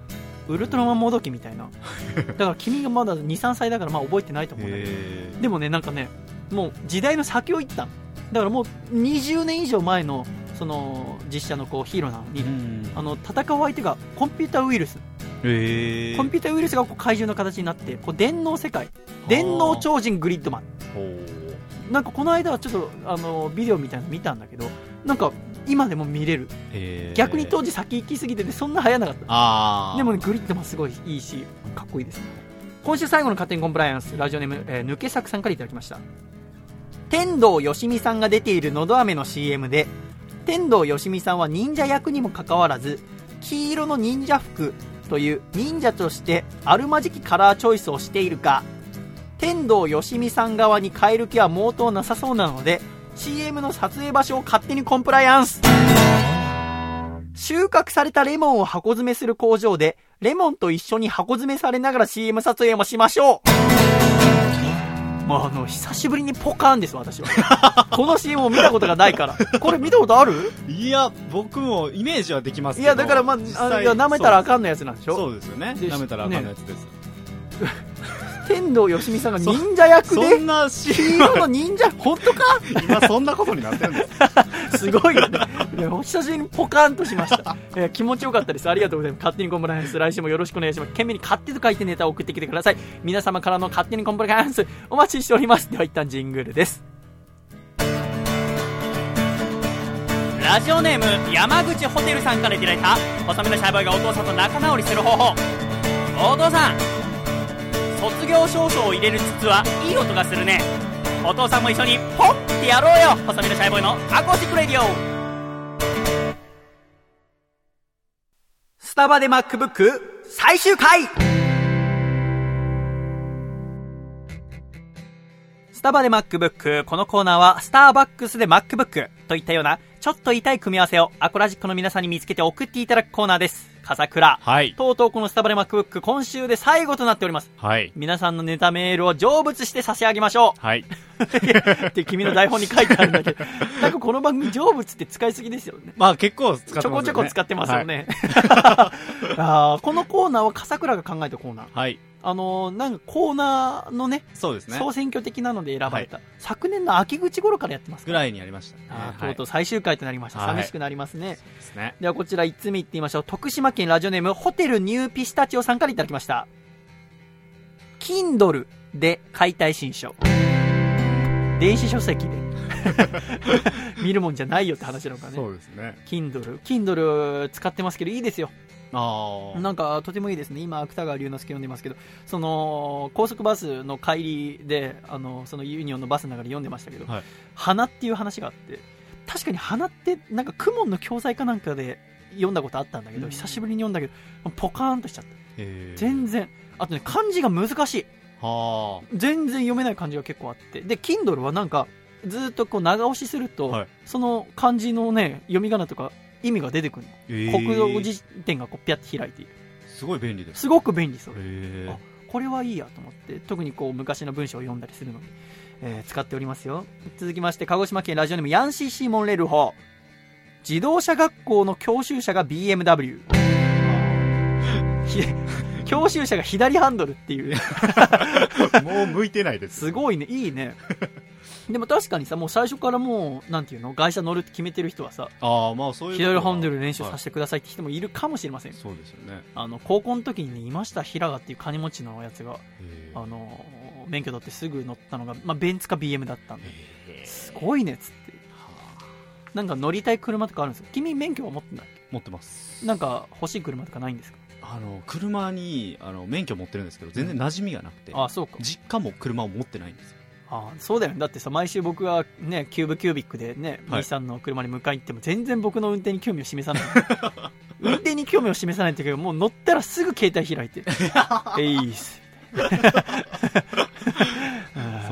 ウルトラマンもどきみたいな。だから君がまだ23歳だからまあ覚えてないと思うんだけど。へでもね、なんかね、もう時代の先を行った。のだからもう20年以上前のその実写のこうヒーローなのに。あの戦う相手がコンピューターウイルス。コンピューターウイルスがこう怪獣の形になってこう電脳世界。電脳超人グリッドマン。なんかこの間はちょっとあのビデオみたいなの見たんだけどなんか今でも見れるへえ。逆に当時先行きすぎててそんな流行らなかった。でもねグリッドマンすごいいいしかっこいいです今週最後の勝手にコンプライアンスラジオネーム、えー抜け作さんからいただきました天童よしみさんが出ているのど飴の CM で天童よしみさんは忍者役にもかかわらず黄色の忍者服という忍者としてあるまじきカラーチョイスをしているが天童よしみさん側に変える気は毛頭なさそうなので CM の撮影場所を勝手にコンプライアンス収穫されたレモンを箱詰めする工場で、レモンと一緒に箱詰めされながら CM 撮影もしましょうまあ、あの、久しぶりにポカーンです、私は。この CM を見たことがないから。これ見たことある？いや、僕もイメージはできますけどいや、だからまあ、実あいや舐めたらあかんのやつなんでしょ？そうですよね。で舐めたらあかんのやつです。天童よしみさんが忍者役そでんな黄 CM 色の忍者、本当か？今そんなことになってるんです すごいよね。いやお久しぶりにポカーンとしました。えー気持ちよかったです。ありがとうございます。勝手にコンプライアンス。来週もよろしくお願いします。懸命に勝手と書いてネタを送ってきてください。皆様からの勝手にコンプライアンス、お待ちしております。では一旦ジングルです。ラジオネーム、山口ホテルさんからいただいた、細身のシャイボーイがお父さんと仲直りする方法。お父さん、卒業証書を入れる筒はいい音がするね。お父さんも一緒にポンってやろうよ細身のシャイボーイのアコースティックレディオスタバで MacBook 最終回スタバで MacBook。このコーナーは、スターバックスで MacBook といったような、ちょっと痛い組み合わせをアコラジックの皆さんに見つけて送っていただくコーナーです。笠倉。はい。とうとうこのスタバで MacBook 今週で最後となっております。はい。皆さんのネタメールを成仏して差し上げましょはい。う って君の台本に書いてあるんだけど、なんかこの番組成仏って使いすぎですよね。まあ結構使ってますよね。ちょこちょこ使ってますよね。は あーこのコーナーは笠倉が考えたコーナー。い。はい。あのーなんかコーナーのね、そうですね。総選挙的なので選ばれた、昨年の秋口頃からやってますぐらいにやりましたね。あーはい。とうとう最終回となりました、はい。寂しくなりますね。ですね。ではこちら1つ目いってみましょう。徳島県ラジオネームホテルニューピスタチオさんからいただきました。Kindle で解体新書。電子書籍で見るもんじゃないよって話なのかね。そうですね。Kindle Kindle 使ってますけどいいですよ。ああ。なんかとてもいいですね、今、芥川龍之介読んでますけど、その高速バスの帰りで、あのそのユニオンのバスの中で読んでましたけど、はい。花っていう話があって、確かに花って、なんか公文の教材かなんかで読んだことあったんだけど、うん。久しぶりに読んだけど、ポカーンとしちゃった、全然、あとね、漢字が難しい、は全然読めない漢字が結構あって、で、Kindle はなんか、ずっとこう長押しすると、はいその漢字のね、読み仮名とか意味が出てくるの。あ。え国語辞典がこうピャって開いている。すごい便利です。すごく便利そう。へあこれはいいやと思って特にこう昔の文章を読んだりするので、えー使っておりますよ続きまして鹿児島県ラジオネームヤンシーシーモンレルホ自動車学校の教習車が BMW ひ教習車が左ハンドルっていうえ。もう向いてないです。すごいねいいねでも確かにさもう最初からもうなんていうの？外車乗るって決めてる人はさああ、まあそういう。左ハンドル練習させて。てくださいって人もいるかもしれません、そうですよね。あの高校の時にねいました平賀っていう金持ちのやつがへあの免許取ってすぐ乗ったのが、まあ、ベンツか BM だったんでえすごいねっつってなんか乗りたい車とかあるんですか？君免許は持ってない？持ってます。なんか欲しい車とかないんですか？あの、車に、あの、免許持ってるんですけど、全然馴染みがなくて。あそうか実家も車を持ってないんですよ。あそうだよね。だってさ毎週僕がねキューブキュービックでね、はい。兄さんの車に迎えに行っても全然僕の運転に興味を示さない。運転に興味を示さないっていうかもう乗ったらすぐ携帯開いて えいっす。そう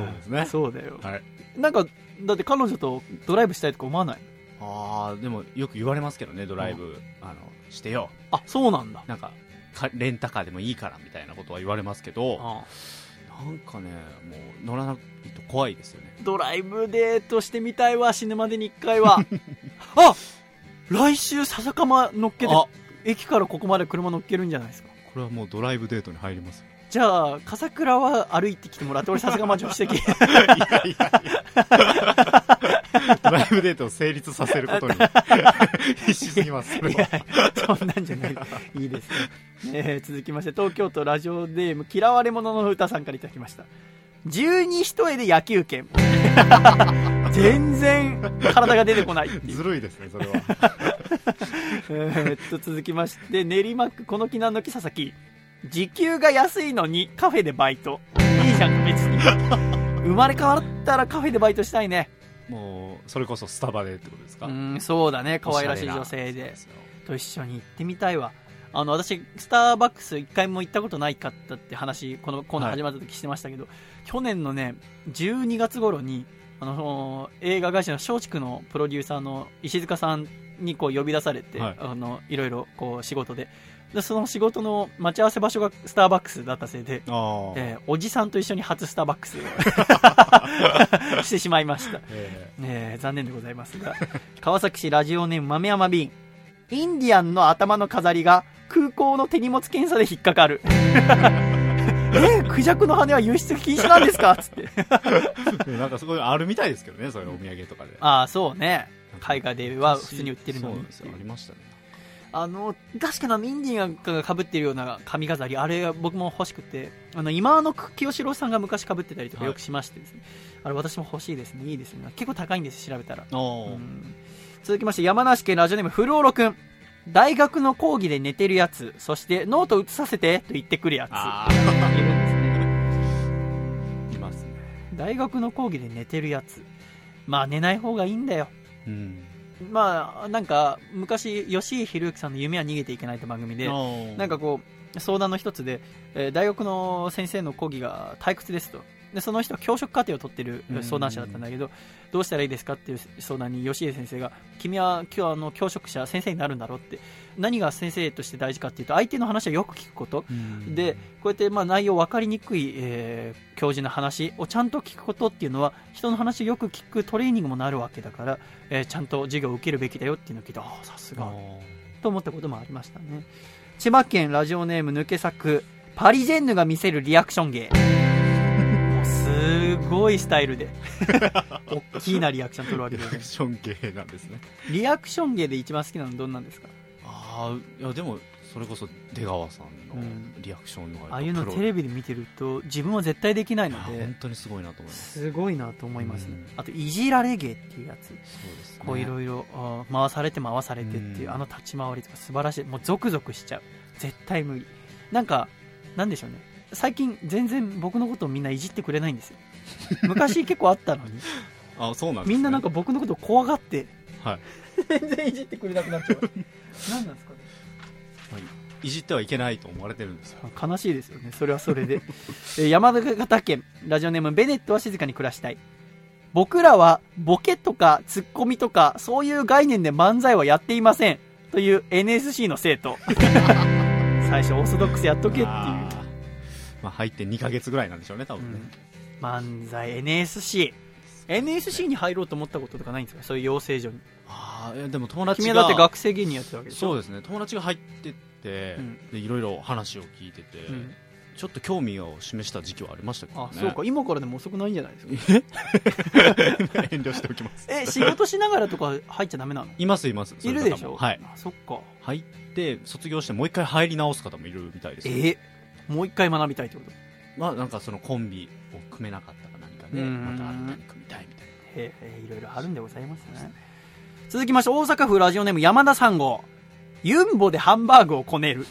ですね。そうだよ、はい。なんかだって彼女とドライブしたいとか思わない？ああ、でもよく言われますけどね、ドライブ、あ。の、してよ。あそうなんだ。なんか、かレンタカーでもいいからみたいなことは言われますけど、あなんかね、もう乗らないと怖いですよね。ドライブデートしてみたいわ死ぬまでに1回は あ来週笹かま乗っけてあ駅からここまで車乗っけるんじゃないですかこれはもうドライブデートに入りますよ。じゃあ笠倉は歩いてきてもらって俺笹かま助手席ドライブデートを成立させることに。必死すぎます、それいやは。そんなんじゃない。いいですね、えー続きまして東京都ラジオネーム嫌われ者の歌さんからいただきました。十二一重で野球券全然体が出てこないずるいですね、それは。えーっと続きまして練馬区この木なんの木佐々木時給が安いのにカフェでバイト。いいじゃん別に。生まれ変わったらカフェでバイトしたいね。もう、それこそスタバでってことですか？うんそうだね。可愛らしい女性で。と一緒に行ってみたいわ。あの私スターバックス一回も行ったことないかったって話このコーナー始まった時してましたけど、去年のね12月頃にあの映画会社の松竹のプロデューサーの石塚さんにこう呼び出されて、はい。あのいろいろこう仕事ででその仕事の待ち合わせ場所がスターバックスだったせいで、ああ。えーおじさんと一緒に初スターバックスを してしまいました。ええー残念でございますが川崎市ラジオネーム豆山瓶インディアンの頭の飾りが空港の手荷物検査で引っかかる。えークジャクの羽は輸出禁止なんですか？つって。え なんかすごいあるみたいですけどね、そういうお土産とかで。ああそうね。海外では普通に売ってるのに。そうなんですよ、ありましたね。あの確かなインディアンがかぶってるような髪飾りあれ僕も欲しくてあの今の清志郎さんが昔かぶってたりとかはい。よくしましてですね、あれ私も欲しいですね。いいですね。結構高いんです調べたら。うん。続きまして山梨県ラジオネームフルオロくん大学の講義で寝てるやつ。そしてノート写させてと言ってくるやつ。あいるんですね。ーいますね。大学の講義で寝てるやつ。まあ寝ない方がいいんだよ。うん。まあなんか昔吉井宏之さんの「夢は逃げていけない」って番組でなんかこう相談の一つで、えー大学の先生の講義が退屈ですとでその人は教職課程を取ってるうん。相談者だったんだけどどうしたらいいですかっていう相談に吉江先生が君は今日あの教職者先生になるんだろうって。何が先生として大事かっていうと相手の話をよく聞くこと。うん。でこうやってまあ内容分かりにくい、えー教授の話をちゃんと聞くことっていうのは人の話をよく聞くトレーニングもなるわけだから、えーちゃんと授業を受けるべきだよっていうのを聞いてああさすが。と思ったこともありましたね。千葉県ラジオネーム抜け作パリジェンヌが見せるリアクション芸すごいスタイルで。大きなリアクション取るわけで。すねリアクション系なんですね。リアクション芸で一番好きなのどんなんですか？ああ、いやでも、それこそ出川さんのうん。リアクションのがああいうのテレビで見てると自分は絶対できないので本当にすごいなと思います。すごいなと思いますね、うん。あといじられ芸っていうやつ。そうですね。こういろいろ回されて回されてっていう、うん。あの立ち回りとか素晴らしい。もうゾクゾクしちゃう。絶対無理。なんかなんでしょうね最近全然僕のことをみんないじってくれないんですよ。昔結構あったのに。あ、そうなんですね。みんななんか僕のことを怖がって。はい。全然いじってくれなくなっちゃう。何なんですかね。い。じってはいけないと思われてるんですよ。悲しいですよね。それはそれで。えー山形県ラジオネームベネットは静かに暮らしたい。僕らはボケとかツッコミとかそういう概念で漫才はやっていません。という NSC の生徒。最初オーソドックスやっとけっていうまあ入って2ヶ月ぐらいなんでしょうね、多分ね。漫才 NSC NSC に入ろうと思ったこととかないんですか？そういう養成所にああ、でも友達が。君はだって学生芸人やってたわけでしょ？そうですね。友達が入ってって、うんで、いろいろ話を聞いてて、うんちょっと興味を示した時期はありましたけどね。あそうか今からでも遅くないんじゃないですか？遠慮しておきます。え仕事しながらとか入っちゃダメなの？いますいます。いるでしょ？はい。あそっか入って、卒業してもう一回入り直す方もいるみたいですよ。え？もう一回学びたいってこと？まあなんかそのコンビを組めなかったか何かで、うん。また新たに組みたいみたいええいろいろあるんでございますね。続きまして大阪府ラジオネーム山田三号ユンボでハンバーグをこねる。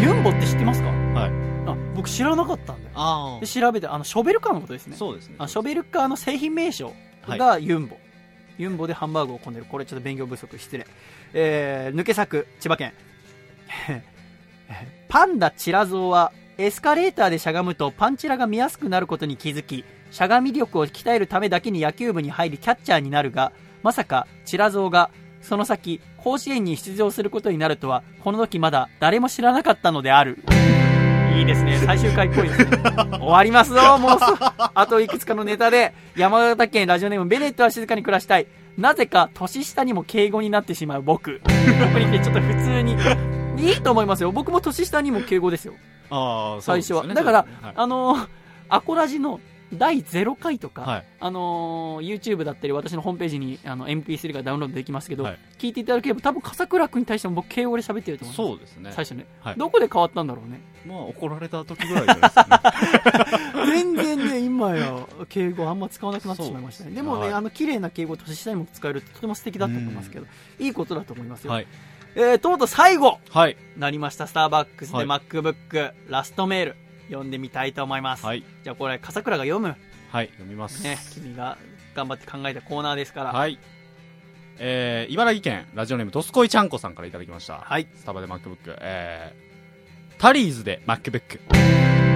ユンボって知ってますか？な。はい。あ僕知らなかったんだよ。あで調べてあのショベルカーのことですね。そうですね。あショベルカーの製品名称がユンボ、ユンボでハンバーグをこねる。これちょっと勉強不足失礼、えー抜け作千葉県。パンダチラゾウはエスカレーターでしゃがむとパンチラが見やすくなることに気づきしゃがみ力を鍛えるためだけに野球部に入りキャッチャーになるがまさかチラゾウがその先甲子園に出場することになるとはこの時まだ誰も知らなかったのである。いいですね。最終回っぽいですね。終わりますぞ。もうあといくつかのネタで山形県ラジオネームベネットは静かに暮らしたい。なぜか年下にも敬語になってしまう僕。僕に来てちょっと普通にいいと思いますよ。僕も年下にも敬語ですよ。ああ、最初は、だから、そうですね。あのーアコラジの第0回とか、はい。あのー YouTube だったり私のホームページにあの MP3 がダウンロードできますけど、はい。聞いていただければ多分笠倉君に対しても僕敬語で喋ってると思いますそうですね。最初ね、はい。どこで変わったんだろうね。まあ怒られた時ぐらいですかね。全然ね今や敬語あんま使わなくなってしまいましたね。でもね、はいあの綺麗な敬語年下にも使えるってとても素敵だと思いますけどいいことだと思いますよ、はい。えーとうとう最後はい。なりましたスターバックスではい MacBook、ラストメール読んでみたいと思います、はい。じゃあこれ笠倉が読むはい。読みます。ね君が頑張って考えたコーナーですからはい。えー、茨城県ラジオネームドスコイちゃんこさんからいただきました。はいスタバで MacBook。えー、タリーズで MacBook。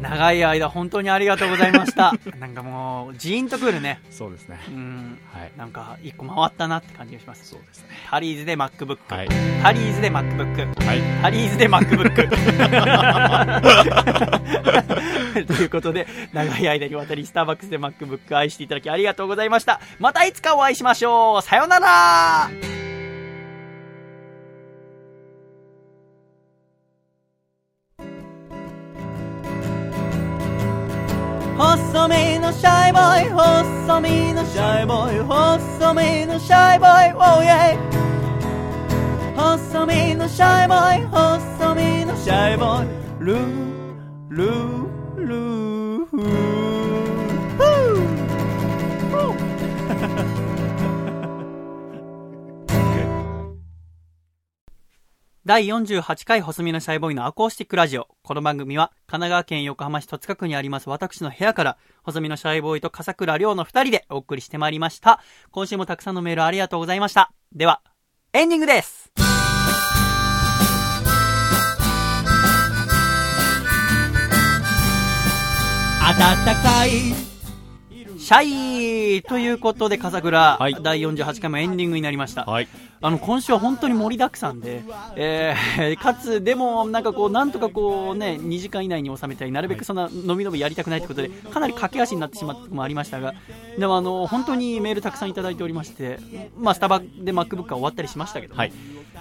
長い間本当にありがとうございました なんかもうジーンとくるねそうですね。うんはい。なんか一個回ったなって感じがしますそうですね。タリーズで MacBook、はい。タリーズで MacBook はい。タリーズで MacBook ということで長い間にわたりスターバックスで MacBook 愛していただきありがとうございましたまたいつかお会いしましょうさようなら細身のシャイボーイ細身のシャイボーイ細身のシャイボーイ Oh yeah 細身のシャイボーイ細身のシャイボーイ。ルールールー。第48回細身のシャイボーイのアコースティックラジオ。この番組は、神奈川県横浜市戸塚区にあります私の部屋から、細身のシャイボーイと笠倉亮の二人でお送りしてまいりました。今週もたくさんのメールありがとうございました。では、エンディングです暖かいシャイということで、笠倉、はい第48回もエンディングになりました。はい。あの、今週は本当に盛りだくさんで、えー、かつ、でも、なんかこう、なんとかこうね、2時間以内に収めたい、なるべくそんな、のびのびやりたくないということで、かなり駆け足になってしまったところもありましたが、でもあの、本当にメールたくさんいただいておりまして、まあ、スタバで MacBook が終わったりしましたけど、はい。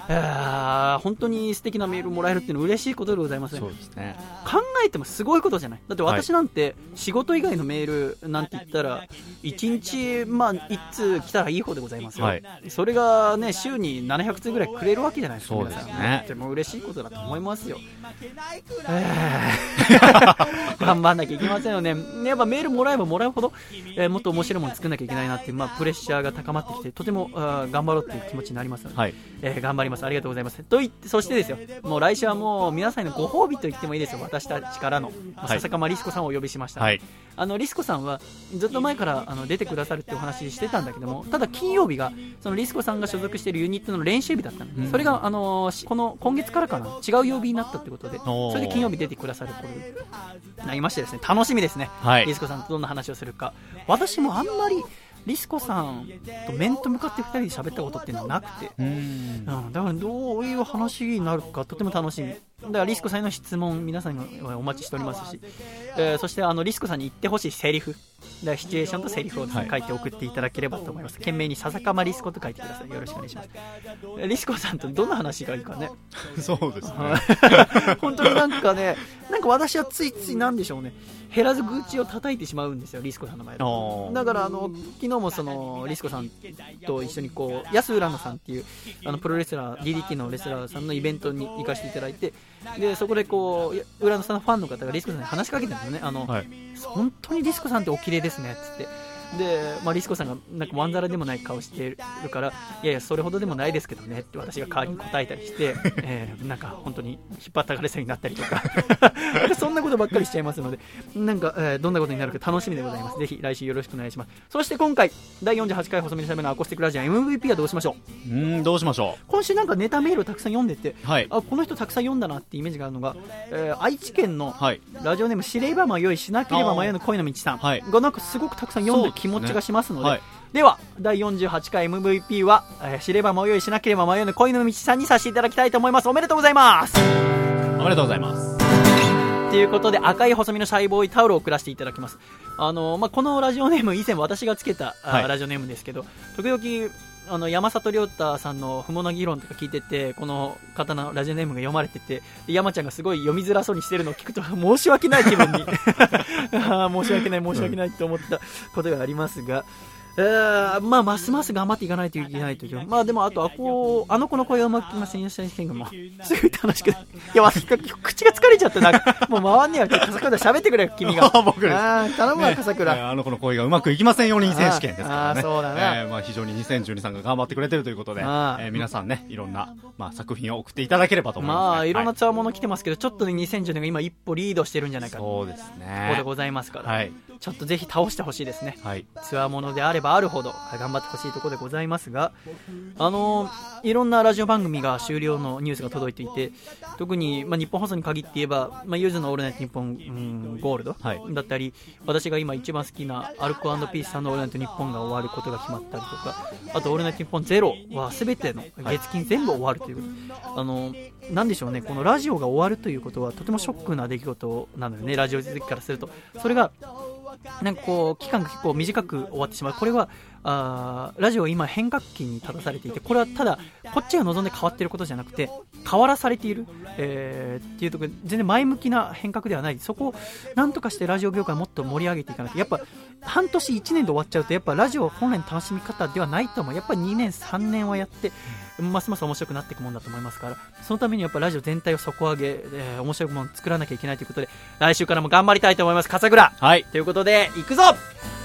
えー本当に素敵なメールもらえるっていうのは嬉しいことでございますねそうですね。考えてもすごいことじゃない。だって私なんて仕事以外のメールなんて言ったら1日まあ1通来たらいい方でございますよ、はい。それがね週に700通ぐらいくれるわけじゃないですかそうですねとても嬉しいことだと思いますよえー 頑張んなきゃいけませんよねやっぱメールもらえばもらうほど、えーもっと面白いもの作んなきゃいけないなっていう、まあ、プレッシャーが高まってきてとてもあー頑張ろうっていう気持ちになりますので、はい。えー頑張ります。ありがとうございます。と言って、そしてですよ、もう来週はもう皆さんのご褒美と言ってもいいですよ、私たちからの、はい笹川リスコさんをお呼びしました。はい。あのリスコさんはずっと前からあの出てくださるってお話してたんだけども、ただ金曜日がそのリスコさんが所属しているユニットの練習日だったの、うんそれがあのしこの今月からかな違う曜日になったってことで、それで金曜日出てくださることになりましてですね、楽しみですね。はいリスコさんとどんな話をするか。私もあんまりリスコさんと面と向かって2人で喋ったことっていうのはなくて。うん、だからどういう話になるかとても楽しみ。だからリスコさんへの質問皆さんにお待ちしておりますし、えーそしてあのリスコさんに言ってほしいセリフ、だシチュエーションとセリフをね、はい書いて送っていただければと思います。懸命に笹かまリスコと書いてください。よろしくお願いします。えーリスコさんとどんな話がいいかね。そうですね。本当になんかね、なんか私はついついなんでしょうね、減らず愚痴を叩いてしまうんですよ、リスコさんの前で。だからあの昨日もそのリスコさんと一緒にこう安浦野さんっていうあのプロレスラー DDT のレスラーさんのイベントに行かせていただいてでそこでこういや浦野さんのファンの方がリスコさんに話しかけたんですよねあの、はい。本当にリスコさんってお綺麗ですねっつってで、まあ、リスコさんがなんかまんざらでもない顔してるからいやいやそれほどでもないですけどねって私が代わりに答えたりして、えーなんか本当に引っ張ったがれそうになったりと かそんなことばっかりしちゃいますのでなんか、えーどんなことになるか楽しみでございますぜひ来週よろしくお願いしますそして今回第48回細身のしゃべのアコースティックラジオ MVP はどうしましょう？うーん、どうしましょ今週なんかネタメールをたくさん読んでてう。はい。あこの人たくさん読んだなってイメージがあるのが、えー愛知県のはい。ラジオネーム知れば迷いしなければ迷うの恋の道さんはいがなんかすごくたくさん読んでる気持ちがしますので、はい。では第48回 MVP は、えー知れば迷いしなければ迷うの恋の道さんにさせていただきたいと思います。おめでとうございます。おめでとうございます。ということで赤い細身のシャイボーイタオルを送らせていただきます。あの、まあ、このラジオネーム以前私がつけた、あはい。ラジオネームですけど時々あの山里亮太さんの不毛な議論とか聞いててこの方のラジオネームが読まれてて山ちゃんがすごい読みづらそうにしてるのを聞くと申し訳ない気分に。申し訳ない申し訳ないと思ったことがありますが、えーまあ、ますます頑張っていかないといけないという。まあ、でも、あと、あこう、あの子の声をうまく聞きませんよ、選手権がもう、すぐ楽しくない。いや、わし、口が疲れちゃって、なんか、もう回んねえわ、笠倉喋ってくれよ、君が。僕頼むわ、ね笠倉。えーあの子の恋がうまくいきませんように選手権ですからね。そうだなえーまあ非常に2012さんが頑張ってくれてるということで、えあーー皆さんね、いろんな、まあ作品を送っていただければと思います、ね。まあ、いろんなはツアーもの来てますけど、ちょっとね、2010年が今一歩リードしてるんじゃないかと。そうですここでね。ございますから、はい。ちょっとぜひ倒してほしいですね。はい。ツアーものであればあるほど頑張ってほしいところでございますが、あのいろんなラジオ番組が終了のニュースが届いていて、特に、まあ、日本放送に限って言えば、まあ、ゆずのオールナイトニッポン、うん、ゴールド、はいだったり、私が今一番好きなアルコピースさんのオールナイトニッポンが終わることが決まったりとか、あとオールナイトニッポンゼロは全ての月金全部終わるということ、あのなんでしょうね、このラジオが終わるということはとてもショックな出来事なのよね、ラジオ好きからすると。それがなんかこう期間が結構短く終わってしまう、これはあラジオは今、変革期に立たされていて、これはただ、こっちが望んで変わってることじゃなくて、変わらされている、えーっていうところ、全然前向きな変革ではない、そこをなんとかしてラジオ業界もっと盛り上げていかないと、やっぱ半年、1年で終わっちゃうと、やっぱラジオ本来の楽しみ方ではないと思う、やっぱり2年、3年はやって、ますます面白くなっていくもんだと思いますから、そのためにやっぱラジオ全体を底上げ、えー面白いものを作らなきゃいけないということで、来週からも頑張りたいと思います、笠倉。はい。ということで、いくぞ !1、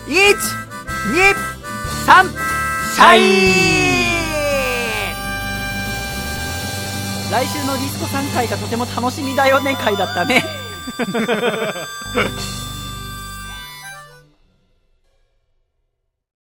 2、3、シャイ来週のディスコ3回がとても楽しみだよね回だったね